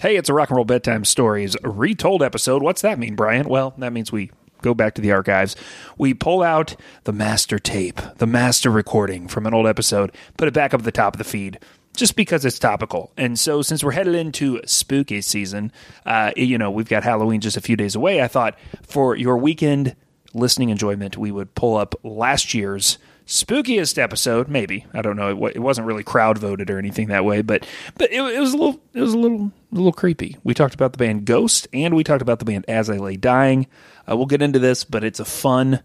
Hey, it's a rock and roll bedtime stories retold episode. What's that mean, Brian? Well, that means we go back to the archives. We pull out the master tape, the master recording from an old episode, put it back up at the top of the feed. Just because it's topical. And so, since we're headed into spooky season, uh, you know, we've got Halloween just a few days away. I thought for your weekend listening enjoyment, we would pull up last year's spookiest episode. Maybe I don't know. It, it wasn't really crowd voted or anything that way, but but it, it was a little it was a little a little creepy. We talked about the band Ghost, and we talked about the band As I Lay Dying. Uh, we'll get into this, but it's a fun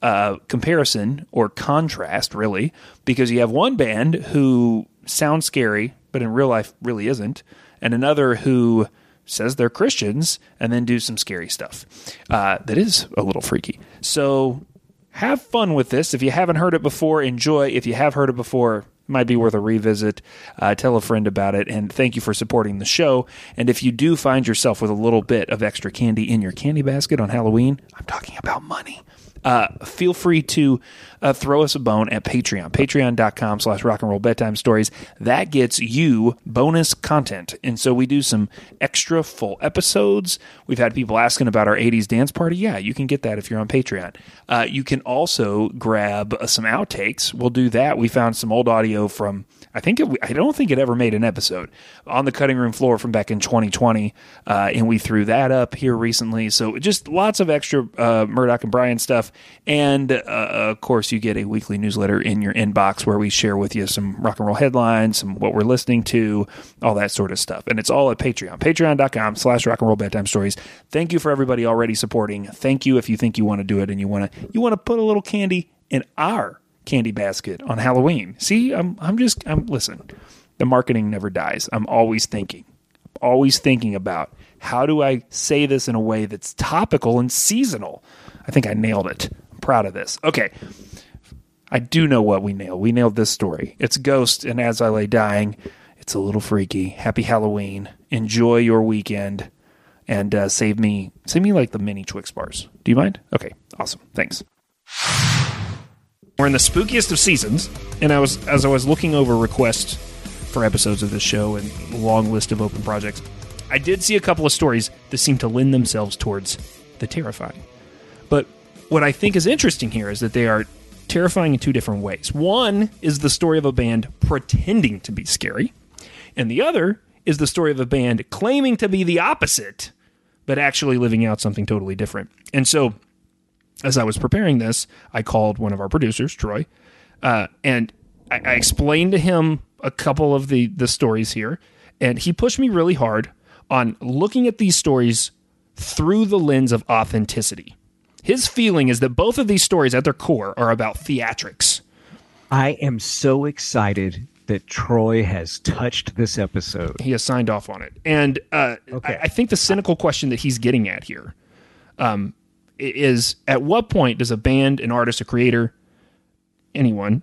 uh, comparison or contrast, really, because you have one band who sounds scary, but in real life really isn't, and another who says they're Christians and then do some scary stuff uh, that is a little freaky. So have fun with this. If you haven't heard it before, enjoy. If you have heard it before, might be worth a revisit. Uh, tell a friend about it, and thank you for supporting the show. And if you do find yourself with a little bit of extra candy in your candy basket on Halloween, I'm talking about money. Uh, feel free to uh, throw us a bone at Patreon, patreon.com slash rock and roll bedtime stories. That gets you bonus content. And so we do some extra full episodes. We've had people asking about our 80s dance party. Yeah, you can get that if you're on Patreon. Uh, you can also grab uh, some outtakes. We'll do that. We found some old audio from, I think, it, I don't think it ever made an episode on the cutting room floor from back in 2020. Uh, and we threw that up here recently. So just lots of extra uh, Murdoch and Brian stuff. And uh, of course, you get a weekly newsletter in your inbox where we share with you some rock and roll headlines, some what we're listening to, all that sort of stuff. And it's all at Patreon, patreon.com slash rock and roll bedtime stories. Thank you for everybody already supporting. Thank you if you think you want to do it and you want to you want to put a little candy in our candy basket on Halloween. See, I'm I'm just I'm listen. The marketing never dies. I'm always thinking. Always thinking about how do I say this in a way that's topical and seasonal. I think I nailed it. I'm proud of this. Okay. I do know what we nailed. We nailed this story. It's Ghost, and as I lay dying, it's a little freaky. Happy Halloween. Enjoy your weekend, and uh, save me, save me like the mini Twix bars. Do you mind? Okay, awesome. Thanks. We're in the spookiest of seasons, and I was as I was looking over requests for episodes of this show and a long list of open projects, I did see a couple of stories that seemed to lend themselves towards the terrifying. But what I think is interesting here is that they are terrifying in two different ways. One is the story of a band pretending to be scary, and the other is the story of a band claiming to be the opposite, but actually living out something totally different. And so, as I was preparing this, I called one of our producers, Troy, uh, and I, I explained to him a couple of the the stories here, and he pushed me really hard on looking at these stories through the lens of authenticity. His feeling is that both of these stories at their core are about theatrics. I am so excited that Troy has touched this episode. He has signed off on it. And uh, Okay. I, I think the cynical question that he's getting at here um, is at what point does a band, an artist, a creator, anyone,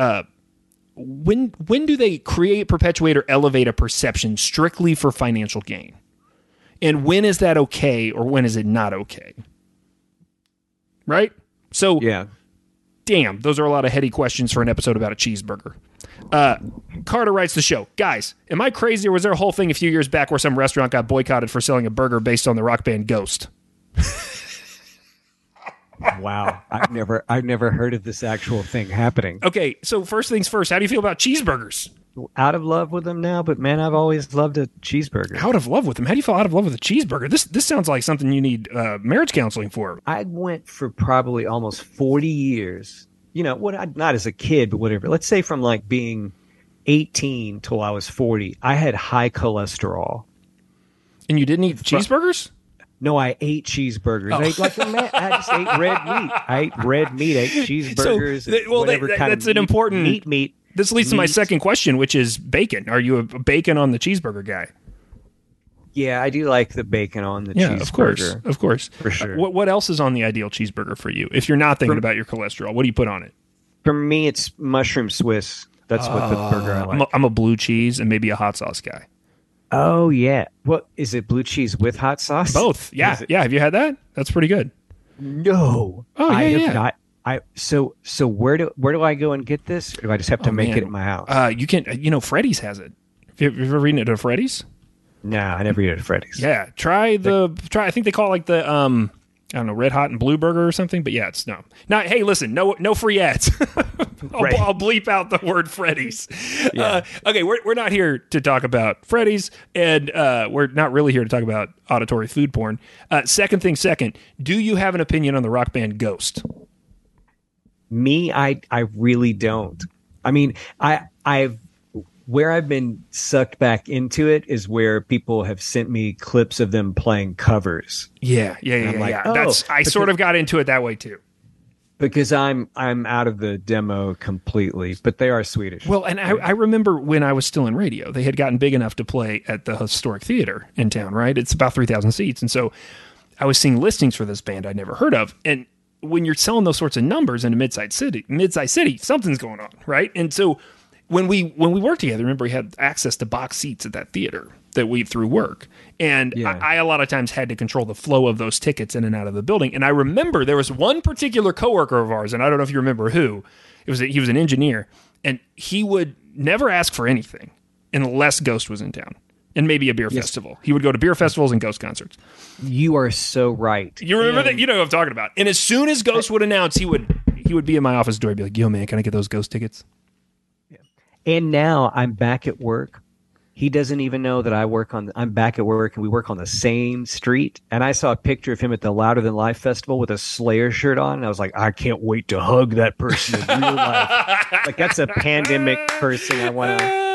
uh, when when do they create, perpetuate, or elevate a perception strictly for financial gain? And when is that okay, or when is it not okay? Right. So Yeah. damn, those are a lot of heady questions for an episode about a cheeseburger. Uh, Carter writes the show. Guys, am I crazy or was there a whole thing a few years back where some restaurant got boycotted for selling a burger based on the rock band Ghost? Wow. I've never I've never heard of this actual thing happening. Okay, so first things first, how do you feel about cheeseburgers? Out of love with them now, but man, I've always loved a cheeseburger. Out of love with them. How do you fall out of love with a cheeseburger? This this sounds like something you need uh, marriage counseling for. I went for probably almost 40 years. You know, what I, not as a kid, but whatever. Let's say from like being 18 till I was 40, I had high cholesterol. And you didn't eat cheeseburgers? No, I ate cheeseburgers. I ate like a man. I just ate red meat. I ate red meat. I ate cheeseburgers. th- well, that- that's an meat- important- meat. Meat. This leads to my second question, which is bacon. Are you a bacon on the cheeseburger guy? Yeah, I do like the bacon on the Yeah, cheeseburger. of course, of course, For sure. Uh, what what else is on the ideal cheeseburger for you? If you're not thinking about your cholesterol, what do you put on it? For me, it's mushroom Swiss. That's what the burger I I'm, a, I'm a blue cheese and maybe a hot sauce guy. Oh yeah. What is it? Blue cheese with hot sauce? Both, yeah, it- yeah. Have you had that? That's pretty good. No. Oh, I yeah, have yeah. not. I so so where do where do I go and get this? Or do I just have to Oh, make man. it at my house? Uh, you can, you know, Freddy's has it. Have you, ever eaten it at Freddy's? Nah, I never eat at Freddy's. Yeah, try the try. I think they call it like the um I don't know Red Hot and Blue Burger or something. But yeah, it's no. Now, hey, listen, no no free ads. I'll, Right. I'll bleep out the word Freddy's. Uh, okay, we're we're not here to talk about Freddy's, and uh, we're not really here to talk about auditory food porn. Uh, second thing, second, do you have an opinion on the rock band Ghost? Me, I I really don't. I mean, I I've where I've been sucked back into it is where people have sent me clips of them playing covers Yeah, yeah, yeah. I'm yeah, like, yeah. oh, That's I because- sort of got into it that way too. because I'm I'm out of the demo completely. But they are Swedish. Well, and I, I remember when I was still in radio, they had gotten big enough to play at the historic theater in town, right? It's about 3,000 seats. And so I was seeing listings for this band I'd never heard of. And when you're selling those sorts of numbers in a mid-sized city, mid-sized city, something's going on, right? And so when we when we worked together, remember we had access to box seats at that theater that we through work, and Yeah. I, I a lot of times had to control the flow of those tickets in and out of the building. And I remember there was one particular coworker of ours, and I don't know if you remember who. It was he was an engineer, and he would never ask for anything unless Ghost was in town. And maybe a beer festival. He would go to beer festivals and Ghost concerts. you are so right. You remember And- that? You know what I'm talking about. And as soon as Ghost would announce, he would he would be in my office door. He'd be like, "Yo, man, can I get those Ghost tickets?" Yeah. And now I'm back at work. He doesn't even know that I work on. I'm back at work, and we work on the same street. And I saw a picture of him at the Louder Than Life festival with a Slayer shirt on. And I was like, I can't wait to hug that person in real life. like that's a pandemic person I want to.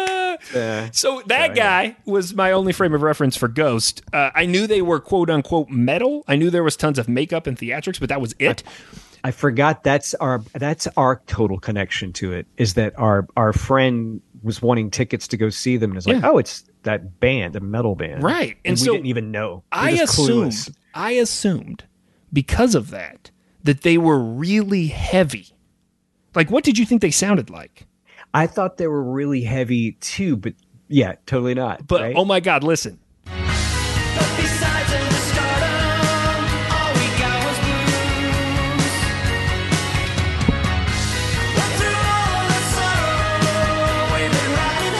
So that guy was my only frame of reference for Ghost. Uh, I knew they were quote unquote metal. I knew there was tons of makeup and theatrics, but that was it. I forgot that's our that's our total connection to it. Is that our our friend was wanting tickets to go see them, and is like, Yeah. oh, it's that band, a metal band, Right. And And, so we didn't even know. We're I assumed, clueless. I assumed because of that that they were really heavy. Like, what did you think they sounded like? I thought they were really heavy too, but yeah, totally not. But right? oh my god, listen. Besides in the stardom, all we got was blues. But through all the sorrow, we've been riding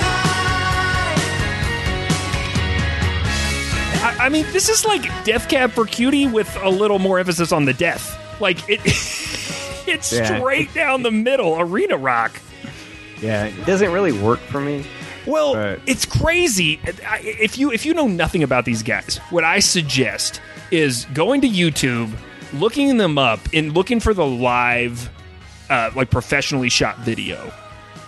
high. I, I mean, this is like Death Cab for Cutie with a little more emphasis on the death. Like it, it's Yeah. straight down the middle, arena rock. Yeah, it doesn't really work for me. Well, Right. it's crazy. If you if you know nothing about these guys, what I suggest is going to YouTube, looking them up, and looking for the live, uh, like professionally shot video,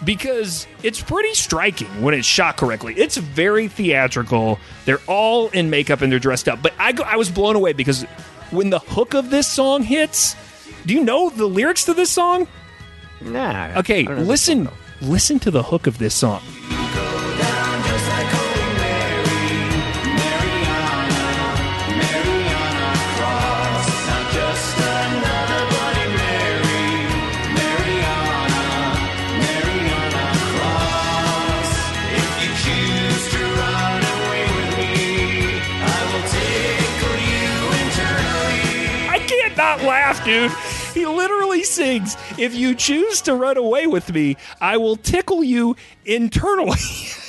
because it's pretty striking when it's shot correctly. It's very theatrical. They're all in makeup and they're dressed up. But I go, I was blown away because when the hook of this song hits, do you know the lyrics to this song? Nah. Okay, I don't know this listen, listen to the hook of this song. Dude. He literally sings, If you choose to run away with me, I will tickle you internally.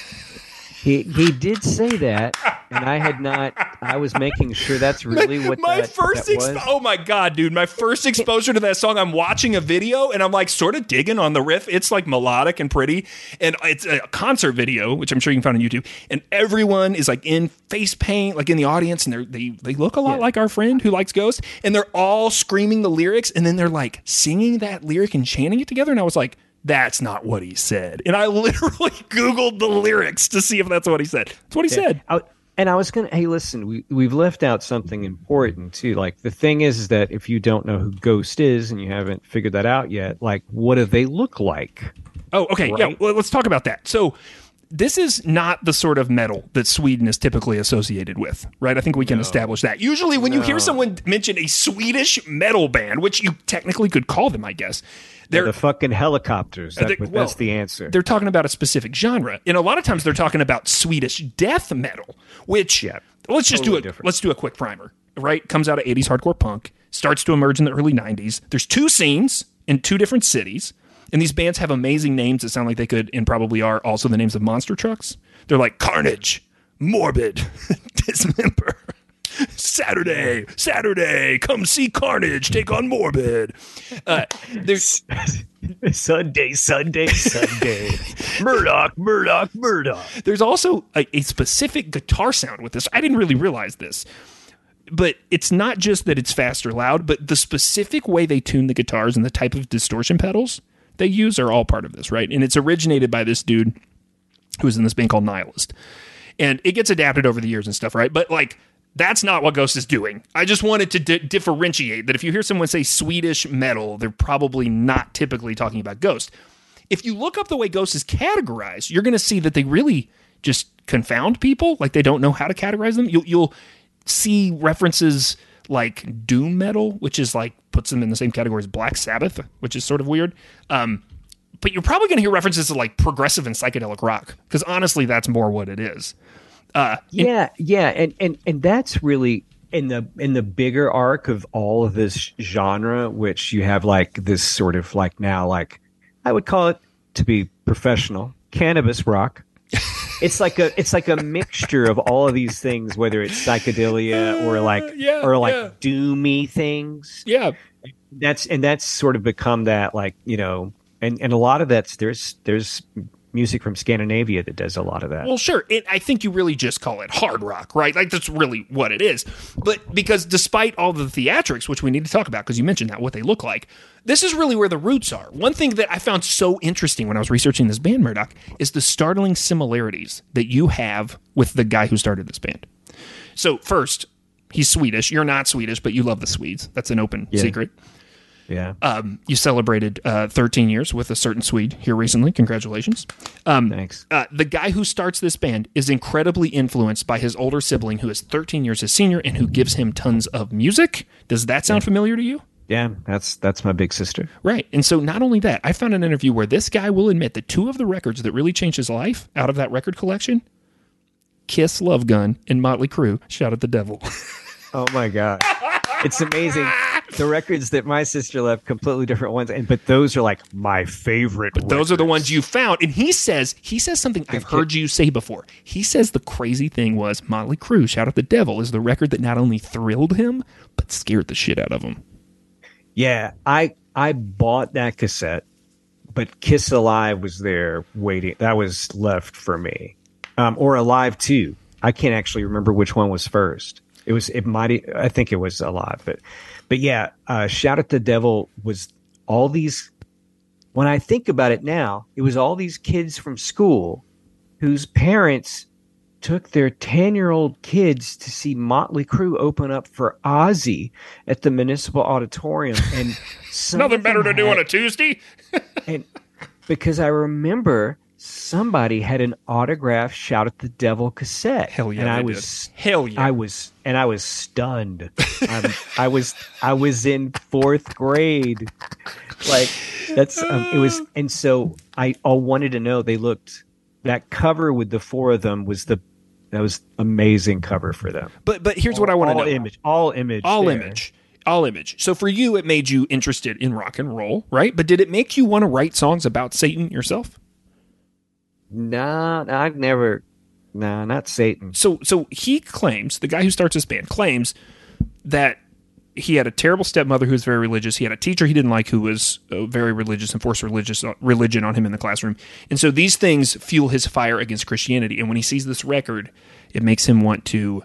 He he did say that, and I had not. I was making sure that's really what my that, first that expo- oh my god dude my first exposure to that song i'm watching a video and i'm like sort of digging on the riff it's like melodic and pretty and it's a concert video which i'm sure you can find on youtube and everyone is like in face paint like in the audience and they they look a lot Yeah. like our friend who likes ghost and they're all screaming the lyrics and then they're like singing that lyric and chanting it together and i was like that's not what he said and i literally googled the lyrics to see if that's what he said that's what he said I, and I was gonna. Hey, listen, we we've left out something important too. Like the thing is, is that if you don't know who Ghost is and you haven't figured that out yet, like what do they look like? Oh, okay. Yeah, well, let's talk about that. So, this is not the sort of metal that Sweden is typically associated with, right? I think we can establish that. Usually, when you hear someone mention a Swedish metal band, which you technically could call them, I guess, they're the fucking helicopters. That, they- well, that's the answer. they're talking about a specific genre, and a lot of times they're talking about Swedish death metal, which Yeah, let's just totally do it. Let's do a quick primer. Right, comes out of '80s hardcore punk, starts to emerge in the early '90s. There's two scenes in two different cities, and these bands have amazing names that sound like they could and probably are also the names of monster trucks. They're like Carnage, Morbid, Dismember. Saturday, Saturday, come see Carnage take on Morbid. Uh, there's Sunday, Sunday, Sunday. Murdoch, Murdoch, Murdoch. there's also a, a specific guitar sound with this. I didn't really realize this, but it's not just that it's fast or loud, but the specific way they tune the guitars and the type of distortion pedals they use are all part of this, right? And it's originated by this dude who was in this band called Nihilist, and it gets adapted over the years and stuff, right? But like. That's not what Ghost is doing. I just wanted to di- differentiate that if you hear someone say Swedish metal, they're probably not typically talking about Ghost if you look up the way Ghost is categorized, you're going to see that they really just confound people. Like they don't know how to categorize them. You'll, you'll see references like doom metal, which is like puts them in the same category as Black Sabbath, which is sort of weird. Um, but you're probably going to hear references to like progressive and psychedelic rock because honestly, that's more what it is. Uh, Yeah, yeah, and and and that's really in the in the bigger arc of all of this genre, which you have like this sort of like now like I would call it to be professional cannabis rock. it's like a it's like a mixture of all of these things, whether it's psychedelia or like yeah, or like yeah. doomy things. yeah, That's and that's sort of become that like you know, and and a lot of that's there's there's music from Scandinavia that does a lot of that. Well, sure. It, I think you really just call it hard rock, right? Like that's really what it is. But because despite all the theatrics, which we need to talk about, because you mentioned that what they look like, this is really where the roots are. One thing that I found so interesting when I was researching this band, Murdoch, is the startling similarities that you have with the guy who started this band. So first, he's Swedish. You're not Swedish, but you love the Swedes. That's an open secret. Yeah. Um, you celebrated uh, 13 years with a certain Swede here recently. Congratulations. Um, Thanks. uh, the guy who starts this band is incredibly influenced by his older sibling, who is 13 years his senior and who gives him tons of music. Does that sound familiar to you? Yeah, that's that's my big sister. Right. And so, not only that, I found an interview where this guy will admit that two of the records that really changed his life out of that record collection Kiss, Love Gun, and Motley Crue, Shout at the Devil. Oh my god, it's amazing. The records that my sister left, completely different ones, and but those are like my favorite. But those are the ones you found. And he says, he says something I've heard you say before. He says the crazy thing was Motley Crue, Shout at the Devil, is the record that not only thrilled him, but scared the shit out of him. Yeah, I I bought that cassette, but Kiss Alive was there waiting. That was left for me, um, or Alive too. I can't actually remember which one was first. It was it might I think it was Alive, but but yeah, uh, Shout at the Devil was all these. When I think about it now, it was all these kids from school whose parents took their 10 year old kids to see Motley Crue open up for Ozzy at the Municipal Auditorium. And Nothing better to do on a Tuesday. and because I remember somebody had an autograph shout at the devil cassette. Hell yeah, And I was did. Hell yeah. I was and I was stunned. I'm, I was I was in fourth grade. Like that's um, it was and so I all wanted to know they looked that cover with the four of them was the that was amazing cover for them. But but here's what I want to all know. image, all image, all there. image all image so for you it made you interested in rock and roll right but did it make you want to write songs about satan yourself Nah, I've never. Nah, not Satan. so so he claims the guy who starts this band claims that he had a terrible stepmother who was very religious. He had a teacher he didn't like who was uh, very religious and forced religious uh, religion on him in the classroom. And so these things fuel his fire against Christianity. And when he sees this record, it makes him want to,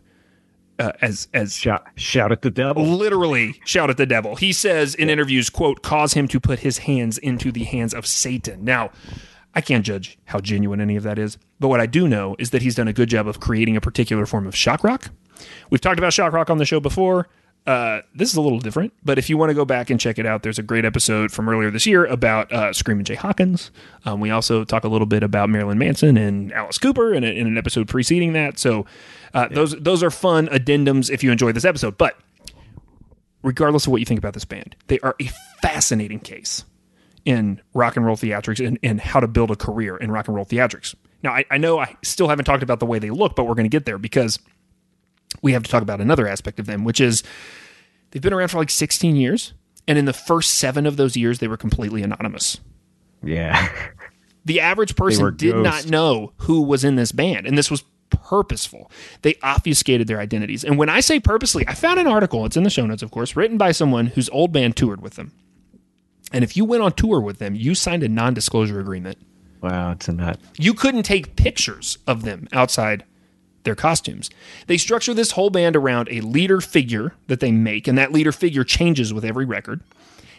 uh, as as Shout, shout at the devil. literally shout at the devil. He says in interviews, quote, cause him to put his hands into the hands of Satan. Now, I can't judge how genuine any of that is, but what I do know is that he's done a good job of creating a particular form of shock rock. We've talked about shock rock on the show before. Uh, this is a little different, but if you want to go back and check it out, there's a great episode from earlier this year about uh, Screaming Jay Hawkins. Um, we also talk a little bit about Marilyn Manson and Alice Cooper in, a, in an episode preceding that. So uh, those those are fun addendums if you enjoy this episode. But regardless of what you think about this band, they are a fascinating case in rock and roll theatrics and, and how to build a career in rock and roll theatrics. Now, I, I know I still haven't talked about the way they look, but we're going to get there because we have to talk about another aspect of them, which is they've been around for like 16 years. And in the first seven of those years, they were completely anonymous. Yeah. The average person did not know who was in this band. And this was purposeful. They obfuscated their identities. And when I say purposely, I found an article, it's in the show notes, of course, written by someone whose old band toured with them. And if you went on tour with them, you signed a non disclosure agreement. Wow, it's a nut. You couldn't take pictures of them outside their costumes. They structure this whole band around a leader figure that they make, and that leader figure changes with every record.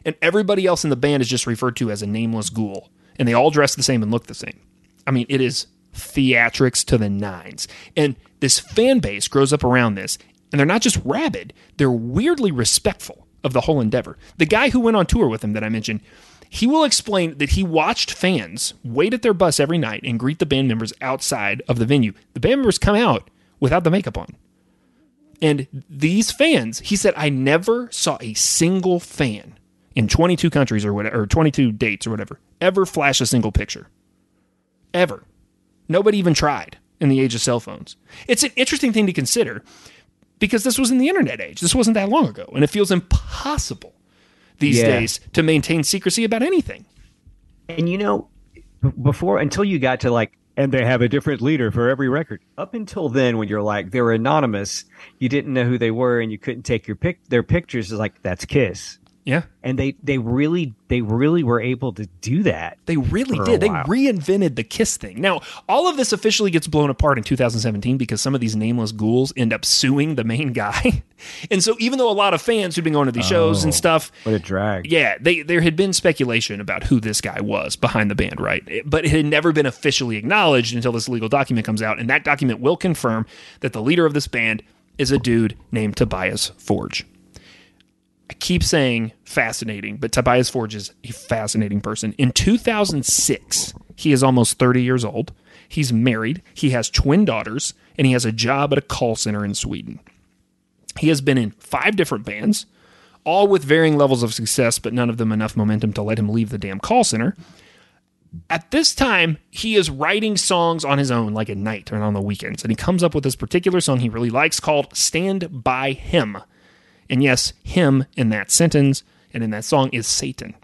And everybody else in the band is just referred to as a nameless ghoul. And they all dress the same and look the same. I mean, it is theatrics to the nines. And this fan base grows up around this, and they're not just rabid, they're weirdly respectful of the whole endeavor. The guy who went on tour with him that I mentioned, he will explain that he watched fans wait at their bus every night and greet the band members outside of the venue. The band members come out without the makeup on. And these fans, he said, I never saw a single fan in 22 countries or whatever, or 22 dates or whatever, ever flash a single picture. Ever. Nobody even tried in the age of cell phones. It's an interesting thing to consider because this was in the internet age. This wasn't that long ago. And it feels impossible these Yeah. days to maintain secrecy about anything. And you know, before until you got to like, and they have a different leader for every record. Up until then, when you're like they were anonymous, you didn't know who they were, and you couldn't take your pic their pictures. Is like that's Kiss, Yeah. and they they really they really were able to do that. They really did. They reinvented the kiss thing. Now, all of this officially gets blown apart in 2017 because some of these nameless ghouls end up suing the main guy. and so, even though a lot of fans who've been going to these shows and Oh. stuff, What a drag! yeah, they there had been speculation about who this guy was behind the band, right? But it had never been officially acknowledged until this legal document comes out, and that document will confirm that the leader of this band is a dude named Tobias Forge. I keep saying fascinating, but Tobias Forge is a fascinating person. In 2006, he is almost 30 years old. He's married, he has twin daughters, and he has a job at a call center in Sweden. He has been in five different bands, all with varying levels of success, but none of them enough momentum to let him leave the damn call center. At this time, he is writing songs on his own, like at night and on the weekends, and he comes up with this particular song he really likes called Stand By Him. And yes, him in that sentence and in that song is Satan.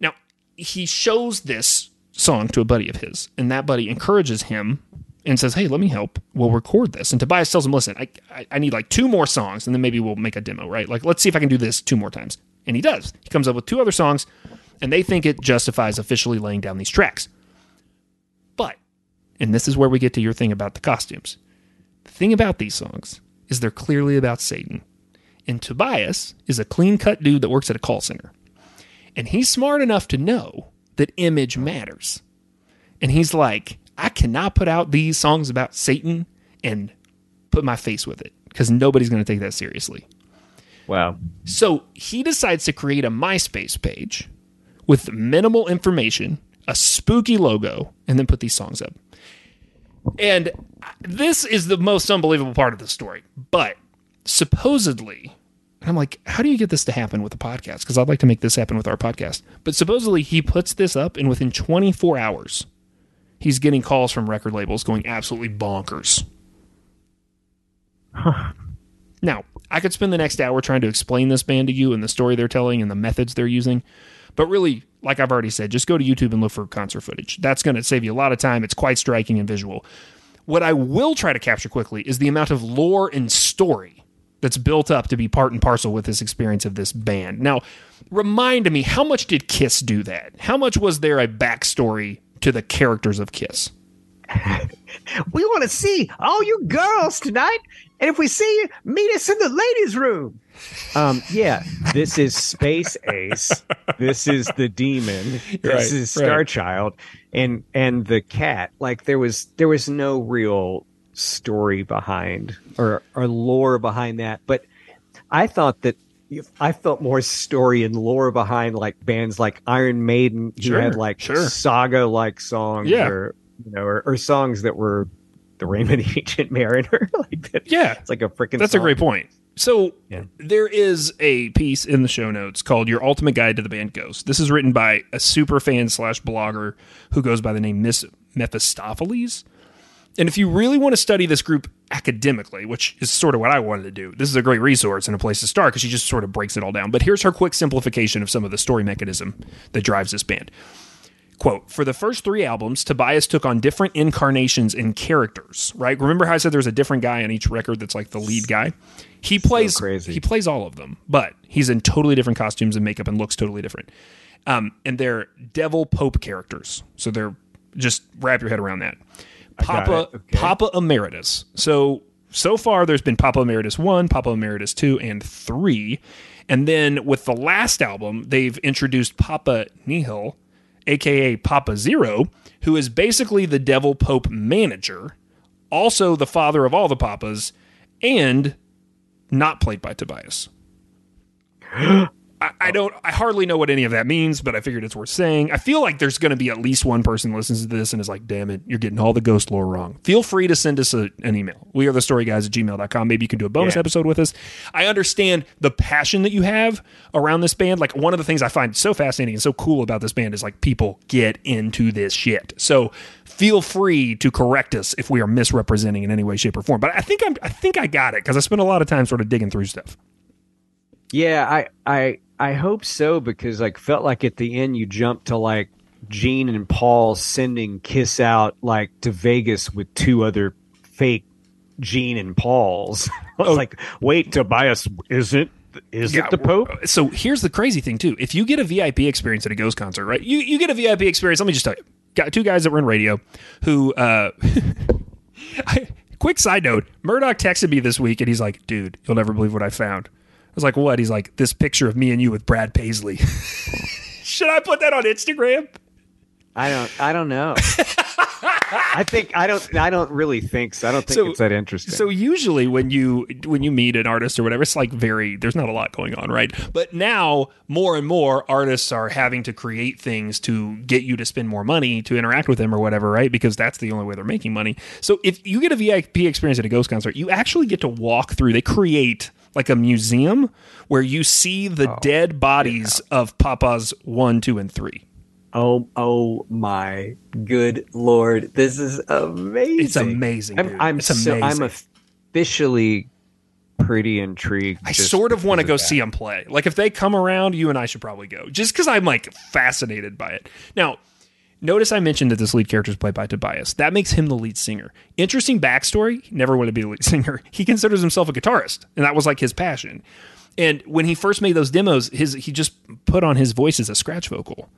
Now, he shows this song to a buddy of his, and that buddy encourages him and says, Hey, let me help. We'll record this. And Tobias tells him, Listen, I, I, I need like two more songs, and then maybe we'll make a demo, right? Like, let's see if I can do this two more times. And he does. He comes up with two other songs, and they think it justifies officially laying down these tracks. But, and this is where we get to your thing about the costumes. The thing about these songs is they're clearly about Satan. And Tobias is a clean cut dude that works at a call center. And he's smart enough to know that image matters. And he's like, I cannot put out these songs about Satan and put my face with it because nobody's going to take that seriously. Wow. So he decides to create a MySpace page with minimal information, a spooky logo, and then put these songs up. And uh, this is the most unbelievable part of the story. But supposedly, and I'm like, how do you get this to happen with a podcast? Because I'd like to make this happen with our podcast. But supposedly, he puts this up, and within 24 hours, he's getting calls from record labels going absolutely bonkers. Now, I could spend the next hour trying to explain this band to you and the story they're telling and the methods they're using. But really, like I've already said, just go to YouTube and look for concert footage. That's going to save you a lot of time. It's quite striking and visual. What I will try to capture quickly is the amount of lore and story that's built up to be part and parcel with this experience of this band. Now, remind me, how much did Kiss do that? How much was there a backstory to the characters of Kiss? We want to see all you girls tonight, and if we see you, meet us in the ladies' room. Um, yeah, this is Space Ace. This is the demon. This Right, is right. Starchild, and and the cat. Like there was there was no real story behind or or lore behind that. But I thought that if I felt more story and lore behind like bands like Iron Maiden who Sure, had like sure. saga like songs Yeah. or you know or, or songs that were the Raymond Ancient Mariner like that. Yeah. It's like a freaking. That's a great point. So Yeah. there is a piece in the show notes called "Your Ultimate Guide to the Band Ghost." This is written by a super fan slash blogger who goes by the name Miss Mephistopheles. And if you really want to study this group academically, which is sort of what I wanted to do, this is a great resource and a place to start because she just sort of breaks it all down. But here's her quick simplification of some of the story mechanism that drives this band. Quote, for the first three albums, Tobias took on different incarnations and characters, right? Remember how I said there's a different guy on each record that's like the lead guy? He plays crazy. he plays all of them, but he's in totally different costumes and makeup and looks totally different. Um, and they're devil pope characters. So they're just wrap your head around that. Papa. Okay. Papa Emeritus. So so far there's been Papa Emeritus 1, Papa Emeritus 2 and 3. And then with the last album, they've introduced Papa Nihil, aka Papa Zero, who is basically the devil pope manager, also the father of all the papas and not played by Tobias. I, I don't. I hardly know what any of that means, but I figured it's worth saying. I feel like there's going to be at least one person listens to this and is like, "Damn it, you're getting all the ghost lore wrong." Feel free to send us a, an email. We are the story guys at gmail.com. Maybe you can do a bonus Yeah. episode with us. I understand the passion that you have around this band. Like one of the things I find so fascinating and so cool about this band is like people get into this shit. So feel free to correct us if we are misrepresenting in any way, shape, or form. But I think I'm. I think I got it because I spent a lot of time sort of digging through stuff. Yeah, I I I hope so because like felt like at the end you jumped to like Gene and Paul sending Kiss out like to Vegas with two other fake Gene and Pauls. I was like, wait, Tobias isn't is it the Pope? So here's the crazy thing too. If you get a VIP experience at a Ghost concert, right? You you get a VIP experience. Let me just tell you, got two guys that were in radio who. uh I, Quick side note: Murdoch texted me this week, and he's like, "Dude, you'll never believe what I found." I was like, "What?" He's like, "This picture of me and you with Brad Paisley." Should I put that on Instagram? I don't I don't know. I think I don't I don't really think so. I don't think So- it's that interesting. So usually when you when you meet an artist or whatever, it's like very there's not a lot going on, right? But now more and more artists are having to create things to get you to spend more money to interact with them or whatever, right? Because that's the only way they're making money. So if you get a VIP experience at a Ghost concert, you actually get to walk through. They create like a museum where you see the Oh, dead bodies of Papa's one, two, and three. Oh, oh my good lord! This is amazing. It's amazing, I'm. I'm It's so I'm officially pretty intrigued. I sort of want to go that. see them play. Like if they come around, you and I should probably go, just because I'm like fascinated by it. Now, notice I mentioned that this lead character is played by Tobias. That makes him the lead singer. Interesting backstory. He never wanted to be the lead singer. He considers himself a guitarist, and that was like his passion. And when he first made those demos, his he just put on his voice as a scratch vocal.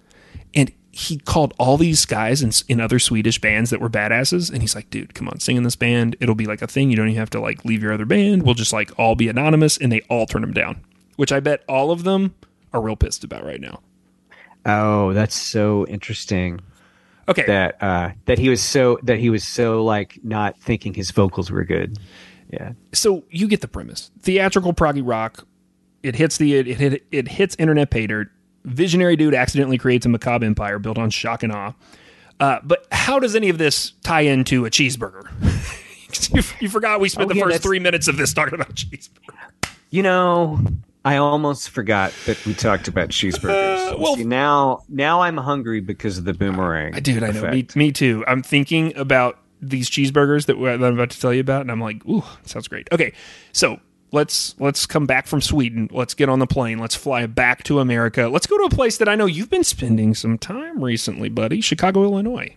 And he called all these guys in, in other Swedish bands that were badasses, and he's like, "Dude, come on, sing in this band. It'll be like a thing. You don't even have to like leave your other band. We'll just like all be anonymous." And they all turn him down, which I bet all of them are real pissed about right now. Oh, that's so interesting. Okay, That uh, that he was so that he was so like not thinking his vocals were good. Yeah. so you get the premise. Theatrical proggy rock. It hits the it hit it hits internet pay dirt. Visionary dude accidentally creates a macabre empire built on shock and awe. Uh, but how does any of this tie into a cheeseburger? you, you forgot we spent Oh, the yeah, first three minutes of this talking about cheeseburger. You know, I almost forgot that we talked about cheeseburgers. Uh, well- See, now now I'm hungry because of the boomerang. I, Dude, I know. Me, me too. I'm thinking about these cheeseburgers that, that I'm about to tell you about, and I'm like, ooh, sounds great. Okay, so let's let's come back from Sweden. Let's get on the plane. Let's fly back to America. Let's go to a place that I know you've been spending some time recently, buddy. Chicago, Illinois.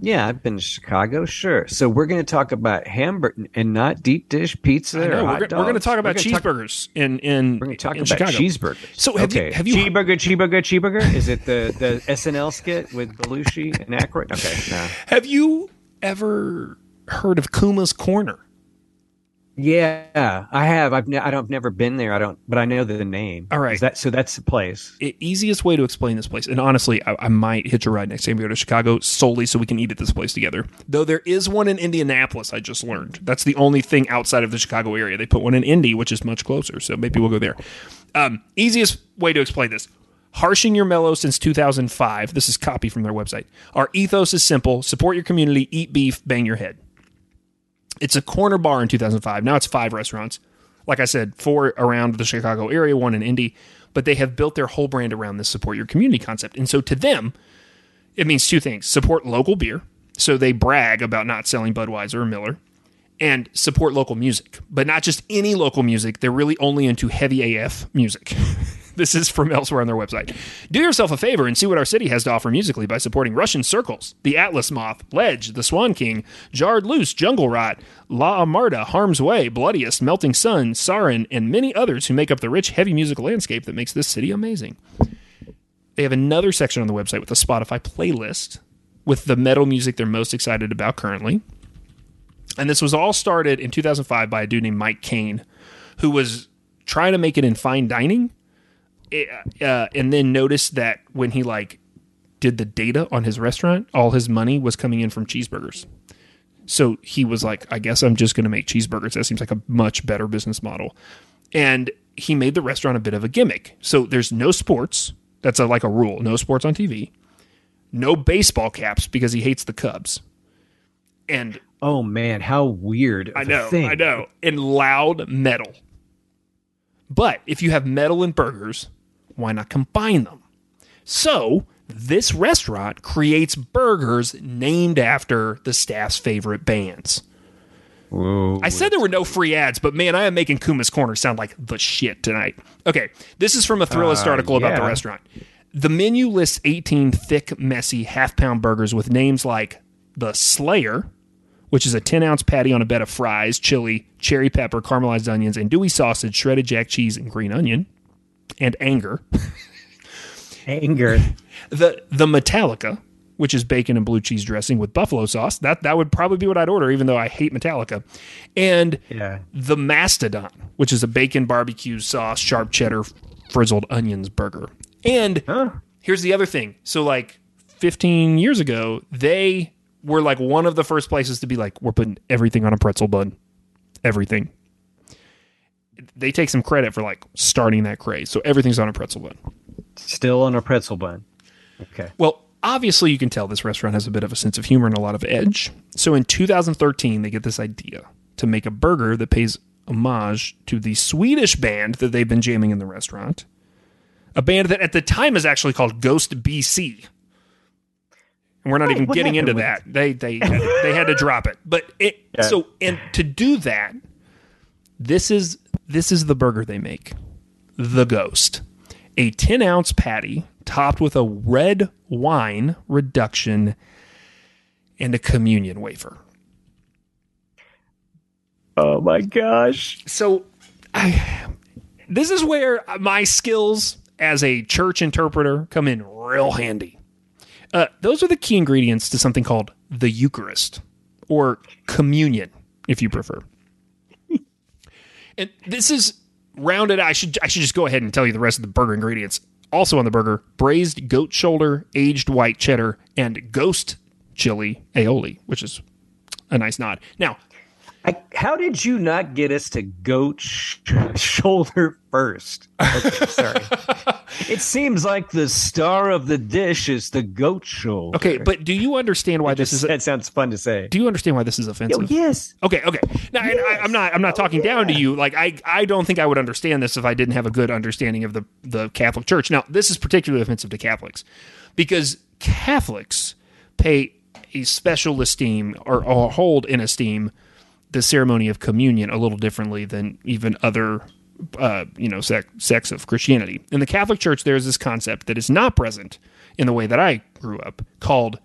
Yeah, I've been to Chicago, sure. So we're going to talk about hamburger and not deep dish pizza. Or hot we're, go- we're going to talk about gonna talk- cheeseburgers in in We're going to talk in about Chicago. cheeseburgers. So have you- have you- cheeseburger, cheeseburger, cheeseburger? Is it the the SNL skit with Belushi and Aykroyd? Okay, no. Have you ever heard of Kuma's Corner? Yeah, I have. I've ne- I don't, I've never been there. I don't, but I know the name. All right. Is that so? That's the place. e- easiest way to explain this place, and honestly, I, I might hitch a ride next time we go to Chicago solely so we can eat at this place together. Though there is one in Indianapolis, I just learned. That's the only thing outside of the Chicago area. They put one in Indy, which is much closer, so maybe we'll go there. Um, easiest way to explain this. Harshing your mellow since 2005. This is copy from their website. Our ethos is simple support your community, eat beef, bang your head. It's a corner bar in 2005. Now it's five restaurants. Like I said, four around the Chicago area, one in Indy. But they have built their whole brand around this support your community concept. And so to them, it means two things support local beer. So they brag about not selling Budweiser or Miller and support local music, but not just any local music. They're really only into heavy AF music. This is from elsewhere on their website. Do yourself a favor and see what our city has to offer musically by supporting Russian Circles, The Atlas Moth, Ledge, The Swan King, Jarred Loose, Jungle Rot, La Amarda, Harm's Way, Bloodiest, Melting Sun, Sarin, and many others who make up the rich, heavy musical landscape that makes this city amazing. They have another section on the website with a Spotify playlist with the metal music they're most excited about currently. And this was all started in 2005 by a dude named Mike Kane, who was trying to make it in fine dining, uh, and then noticed that when he like did the data on his restaurant, all his money was coming in from cheeseburgers. So he was like, I guess I'm just going to make cheeseburgers. That seems like a much better business model. And he made the restaurant a bit of a gimmick. So there's no sports. That's a, like a rule. No sports on TV. No baseball caps because he hates the Cubs. And Oh man, how weird! I know, thing. I know. And loud metal. But if you have metal and burgers, why not combine them? So this restaurant creates burgers named after the staff's favorite bands. Whoa. I said there were no free ads, but man, I am making Kuma's Corner sound like the shit tonight. Okay, this is from a Thrillist Uh, article about the restaurant. The menu lists 18 thick, messy, half pound burgers with names like the Slayer, which is a 10 ounce patty on a bed of fries, chili, cherry pepper, caramelized onions, andouille sausage, shredded jack cheese, and green onion, and anger. anger. the the Metallica, which is bacon and blue cheese dressing with buffalo sauce. That that would probably be what I'd order, even though I hate Metallica. And Yeah. the Mastodon, which is a bacon barbecue sauce, sharp cheddar, frizzled onions burger. And Huh? here's the other thing. So like 15 years ago, they were like one of the first places to be like, we're putting everything on a pretzel bun. Everything. They take some credit for like starting that craze. So everything's on a pretzel bun. Still on a pretzel bun. Okay. Well, obviously, you can tell this restaurant has a bit of a sense of humor and a lot of edge. So in 2013, they get this idea to make a burger that pays homage to the Swedish band that they've been jamming in the restaurant. A band that at the time is actually called Ghost BC. And we're not What- even getting into happened that. They they had to, they had to drop it. But it Yeah. so and to do that, this is this is the burger they make. The Ghost. A 10 ounce patty topped with a red wine reduction and a communion wafer. Oh my gosh. So I this is where my skills as a church interpreter come in real handy. Uh, those are the key ingredients to something called the Eucharist or communion, if you prefer. And this is rounded. I should I should just go ahead and tell you the rest of the burger ingredients. Also on the burger: braised goat shoulder, aged white cheddar, and ghost chili aioli, which is a nice nod. Now, I, how did you not get us to goat sh- shoulder first? Okay, sorry. it seems like the star of the dish is the goat shoulder. okay, but do you understand why this is? that sounds fun to say. do you understand why this is offensive? Oh, yes. Okay, okay. Now, and I, I'm not. I'm not talking oh, down to you. Like, I, I don't think I would understand this if I didn't have a good understanding of the the Catholic Church. Now, this is particularly offensive to Catholics because Catholics pay a special esteem or, or hold in esteem the ceremony of communion a little differently than even other. Uh, you know, sec- sects of Christianity. In the Catholic Church, there is this concept that is not present in the way that I grew up, called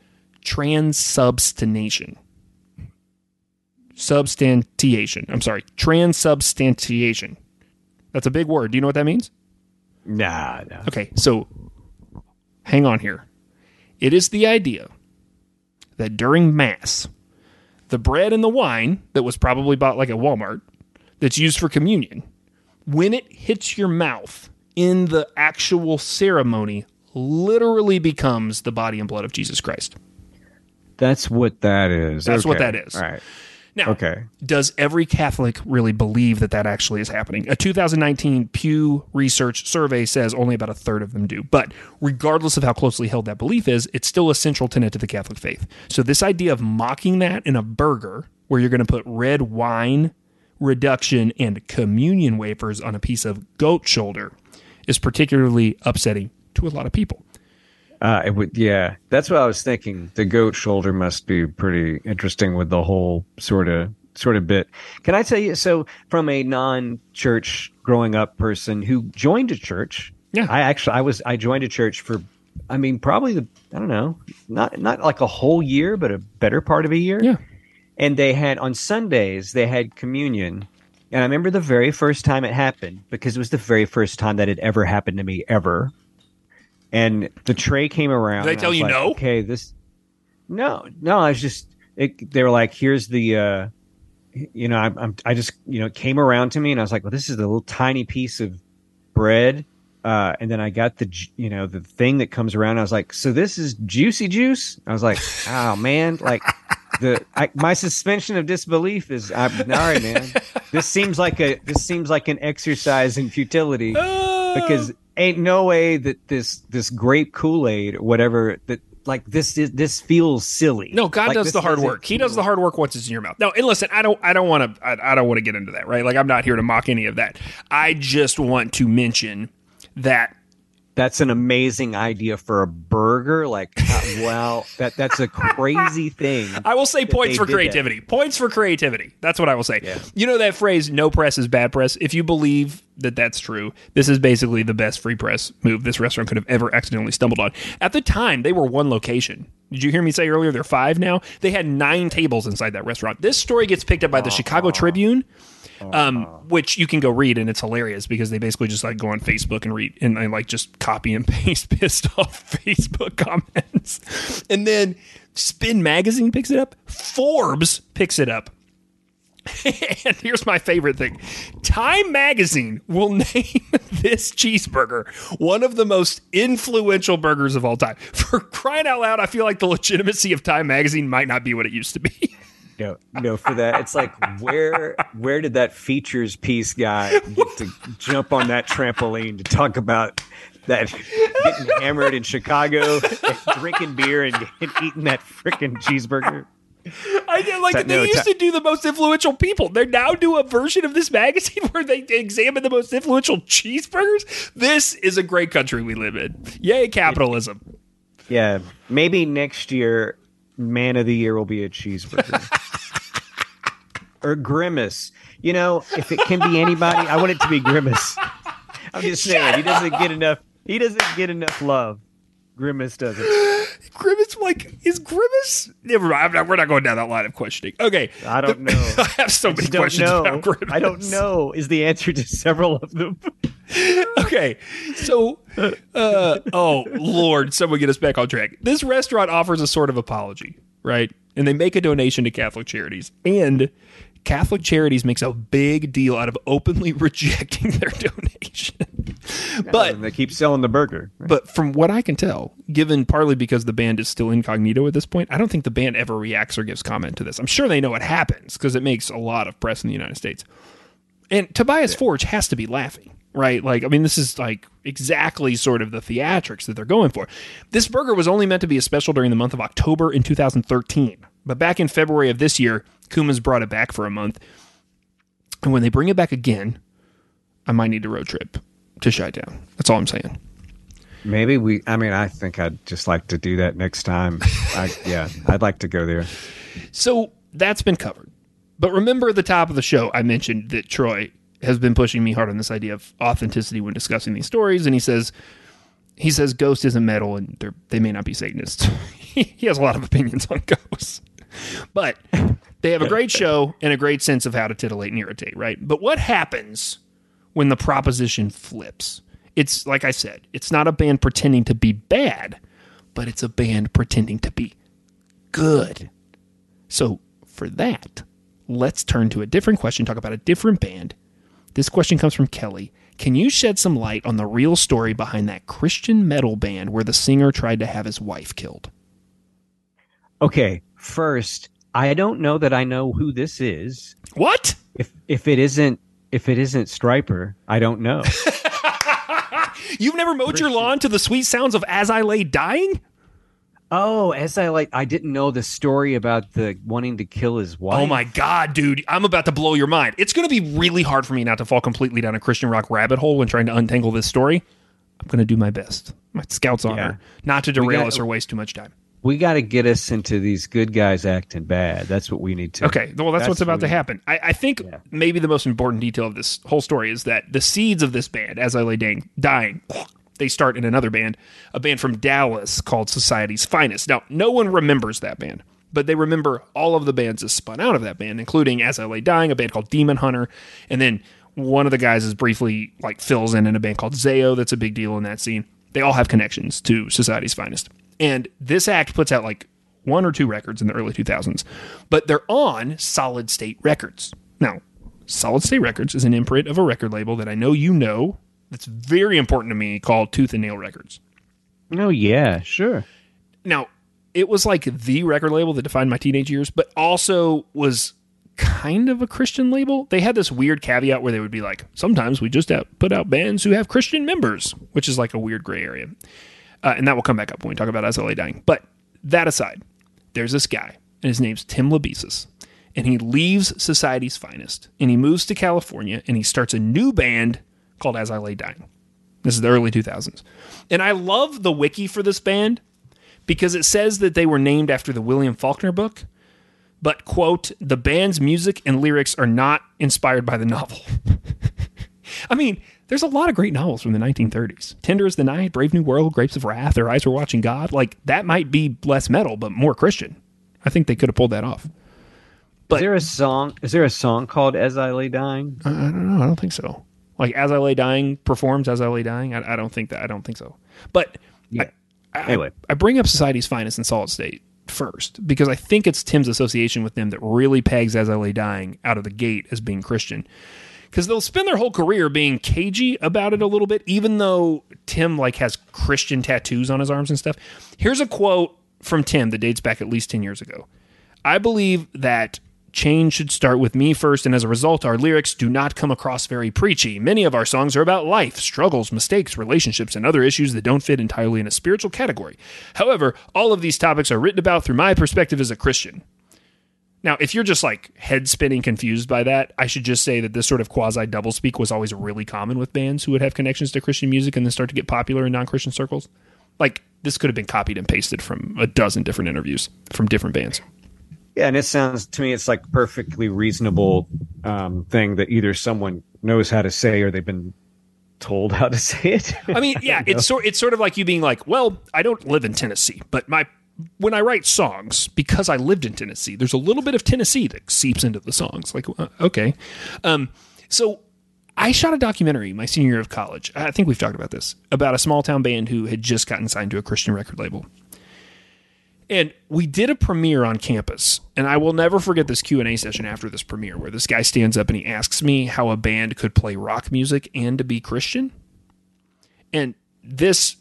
transubstantiation substantiation. I'm sorry, transubstantiation. That's a big word. Do you know what that means? Nah, nah. Okay, so hang on here. It is the idea that during Mass, the bread and the wine that was probably bought like at Walmart that's used for communion, when it hits your mouth in the actual ceremony, literally becomes the body and blood of Jesus Christ. That's what that is. That's what that is. All right. Now, Okay. does every Catholic really believe that that actually is happening? A 2019 Pew Research survey says only about a third of them do. But regardless of how closely held that belief is, it's still a central tenet to the Catholic faith. So this idea of mocking that in a burger, where you're going to put red wine reduction and communion wafers on a piece of goat shoulder, is particularly upsetting to a lot of people. Uh, it would, yeah, that's what I was thinking. The goat shoulder must be pretty interesting with the whole sort of sort of bit. Can I tell you? So, from a non-church growing up person who joined a church Yeah. I actually I was I joined a church for I mean probably the I don't know not not like a whole year but a better part of a year. Yeah. And they had on Sundays they had communion. And I remember the very first time it happened because it was the very first time that had ever happened to me ever. And the tray came around. Did they I tell was you like, no? Okay, this. No, no. I was just. It, they were like, "Here's the." uh You know, I'm, I'm. I just. You know, it came around to me, and I was like, "Well, this is a little tiny piece of bread." Uh, and then I got the, you know, the thing that comes around. I was like, "So this is juicy juice?" I was like, "Oh man!" Like the I, my suspension of disbelief is. I'm all right, man. This seems like a. This seems like an exercise in futility because ain't no way that this this grape Kool Aid or whatever that like this is this feels silly. No, God Like, does the hard work. He does the hard work once it's in your mouth. No, and listen, I don't, I don't want to, I, I don't want to get into that, right? Like, I'm not here to mock any of that. I just want to mention that That's an amazing idea for a burger. Like, uh, well, that that's a crazy thing. I will say points for creativity. Points for creativity. That's what I will say. You know that phrase, no press is bad press? If you believe that that's true, this is basically the best free press move this restaurant could have ever accidentally stumbled on. At the time, they were one location. Did you hear me say earlier they're five now? They had nine tables inside that restaurant. This story gets picked up by the Chicago Tribune. Um, which you can go read and it's hilarious because they basically just like go on Facebook and read and, like just copy and paste pissed off Facebook comments. And then Spin Magazine picks it up. Forbes picks it up. and here's my favorite thing Time Magazine will name this cheeseburger one of the most influential burgers of all time. For crying out loud, I feel like the legitimacy of Time Magazine might not be what it used to be. No, no, for that, it's like where where did that features piece guy get to jump on that trampoline to talk about that getting hammered in Chicago, drinking beer, and, and eating that freaking cheeseburger? I did like they no, used to do the most influential people. They now do a version of this magazine where they examine the most influential cheeseburgers. This is a great country we live in. Yay, capitalism. Yeah, maybe next year, man of the year will be a cheeseburger. or Grimace. You know, if it can be anybody, I want it to be Grimace. I'm just saying, he doesn't get enough. He doesn't get enough love. Grimace doesn't. Grimace, like, is Grimace? Never mind. I'm not, we're not going down that line of questioning. Okay. I don't know. I have so many I don't questions know. about Grimace. I don't know. Is the answer to several of them? okay. So, uh, oh, Lord, someone get us back on track. This restaurant offers a sort of apology, right? And they make a donation to Catholic Charities. And Catholic Charities makes a big deal out of openly rejecting their donation. but And they keep selling the burger. but from what I can tell, given partly because the band is still incognito at this point, I don't think the band ever reacts or gives comment to this. I'm sure they know it happens because it makes a lot of press in the United States. And Tobias Forge has to be laughing, right? Like, I mean, this is like exactly sort of the theatrics that they're going for. This burger was only meant to be a special during the month of October in 2013. But back in February of this year, Kuma's brought it back for a month. And when they bring it back again, I might need a road trip to Chi Town. That's all I'm saying. Maybe we. I mean, I think I'd just like to do that next time. I, yeah, I'd like to go there. So that's been covered. But remember at the top of the show, I mentioned that Troy has been pushing me hard on this idea of authenticity when discussing these stories, and he says he says Ghost isn't metal and they're, they may not be Satanists. he has a lot of opinions on ghosts, but they have a great show and a great sense of how to titillate and irritate, right? But what happens when the proposition flips? It's like I said, it's not a band pretending to be bad, but it's a band pretending to be good. So, for that, let's turn to a different question, talk about a different band. This question comes from Kelly. Can you shed some light on the real story behind that Christian metal band where the singer tried to have his wife killed? Okay, first, I don't know that I know who this is. What? If if it isn't if it isn't Stryper, I don't know. You've never mowed your lawn to the sweet sounds of As I Lay Dying? oh, as I like, I didn't know the story about the wanting to kill his wife. Oh my God, dude. I'm about to blow your mind. It's going to be really hard for me not to fall completely down a Christian rock rabbit hole when trying to untangle this story. I'm going to do my best. My scout's honor. Not to derail got- us or waste too much time. We got to get us into these good guys acting bad. That's what we need to. Okay, well, that's, That's what's about to happen. I, I think maybe the most important detail of this whole story is that the seeds of this band, as I lay dying, dying they start in another band, a band from Dallas called Society's Finest. Now, no one remembers that band, but they remember all of the bands that spun out of that band, including As I Lay Dying, a band called Demon Hunter, and then one of the guys is briefly like fills in in a band called Zao. That's a big deal in that scene. They all have connections to Society's Finest, and this act puts out like one or two records in the early 2000s, but they're on Solid State Records. Now, Solid State Records is an imprint of a record label that I know you know that's very important to me called Tooth and Nail Records. Oh yeah, sure. Now, it was like the record label that defined my teenage years, but also was kind of a Christian label. They had this weird caveat where they would be like, sometimes we just put out bands who have Christian members, which is like a weird gray area. Uh, and that will come back up when we talk about As I Lay Dying. But that aside, there's this guy, and his name's Tim Lambesis. And he leaves Society's Finest, and he moves to California, and he starts a new band called As I Lay Dying. This is the early 2000s. And I love the wiki for this band because it says that they were named after the William Faulkner book, but, quote, the band's music and lyrics are not inspired by the novel. I mean, there's a lot of great novels from the 1930s. Tender as the Night, Brave New World, Grapes of Wrath, Their Eyes Were Watching God. Like, that might be less metal, but more Christian. I think they could have pulled that off. But- is there a song? Is there a song called "As I Lay Dying"? I, I don't know. I don't think so. Like, As I Lay Dying performs As I Lay Dying. I, I don't think that. I don't think so. But Yeah. I, I, Anyway. I bring up Society's Finest and Solid State first because I think it's Tim's association with them that really pegs As I Lay Dying out of the gate as being Christian. Because they'll spend their whole career being cagey about it a little bit, even though Tim like has Christian tattoos on his arms and stuff. Here's a quote from Tim that dates back at least ten years ago. I believe that change should start with me first, and as a result, our lyrics do not come across very preachy. Many of our songs are about life, struggles, mistakes, relationships, and other issues that don't fit entirely in a spiritual category. However, all of these topics are written about through my perspective as a Christian. Now, if you're just like head spinning confused by that, I should just say that this sort of quasi doublespeak was always really common with bands who would have connections to Christian music and then start to get popular in non Christian circles. Like, this could have been copied and pasted from a dozen different interviews from different bands. Yeah, and it sounds to me it's like perfectly reasonable um, thing that either someone knows how to say or they've been told how to say it. I mean, yeah, it's sort it's sort of like you being like, well, I don't live in Tennessee, but my when I write songs because I lived in Tennessee, there's a little bit of Tennessee that seeps into the songs. Like, uh, okay, um, so I shot a documentary my senior year of college. I think we've talked about this about a small town band who had just gotten signed to a Christian record label. And we did a premiere on campus, and I will never forget this Q and A session after this premiere, where this guy stands up and he asks me how a band could play rock music and to be Christian. And this,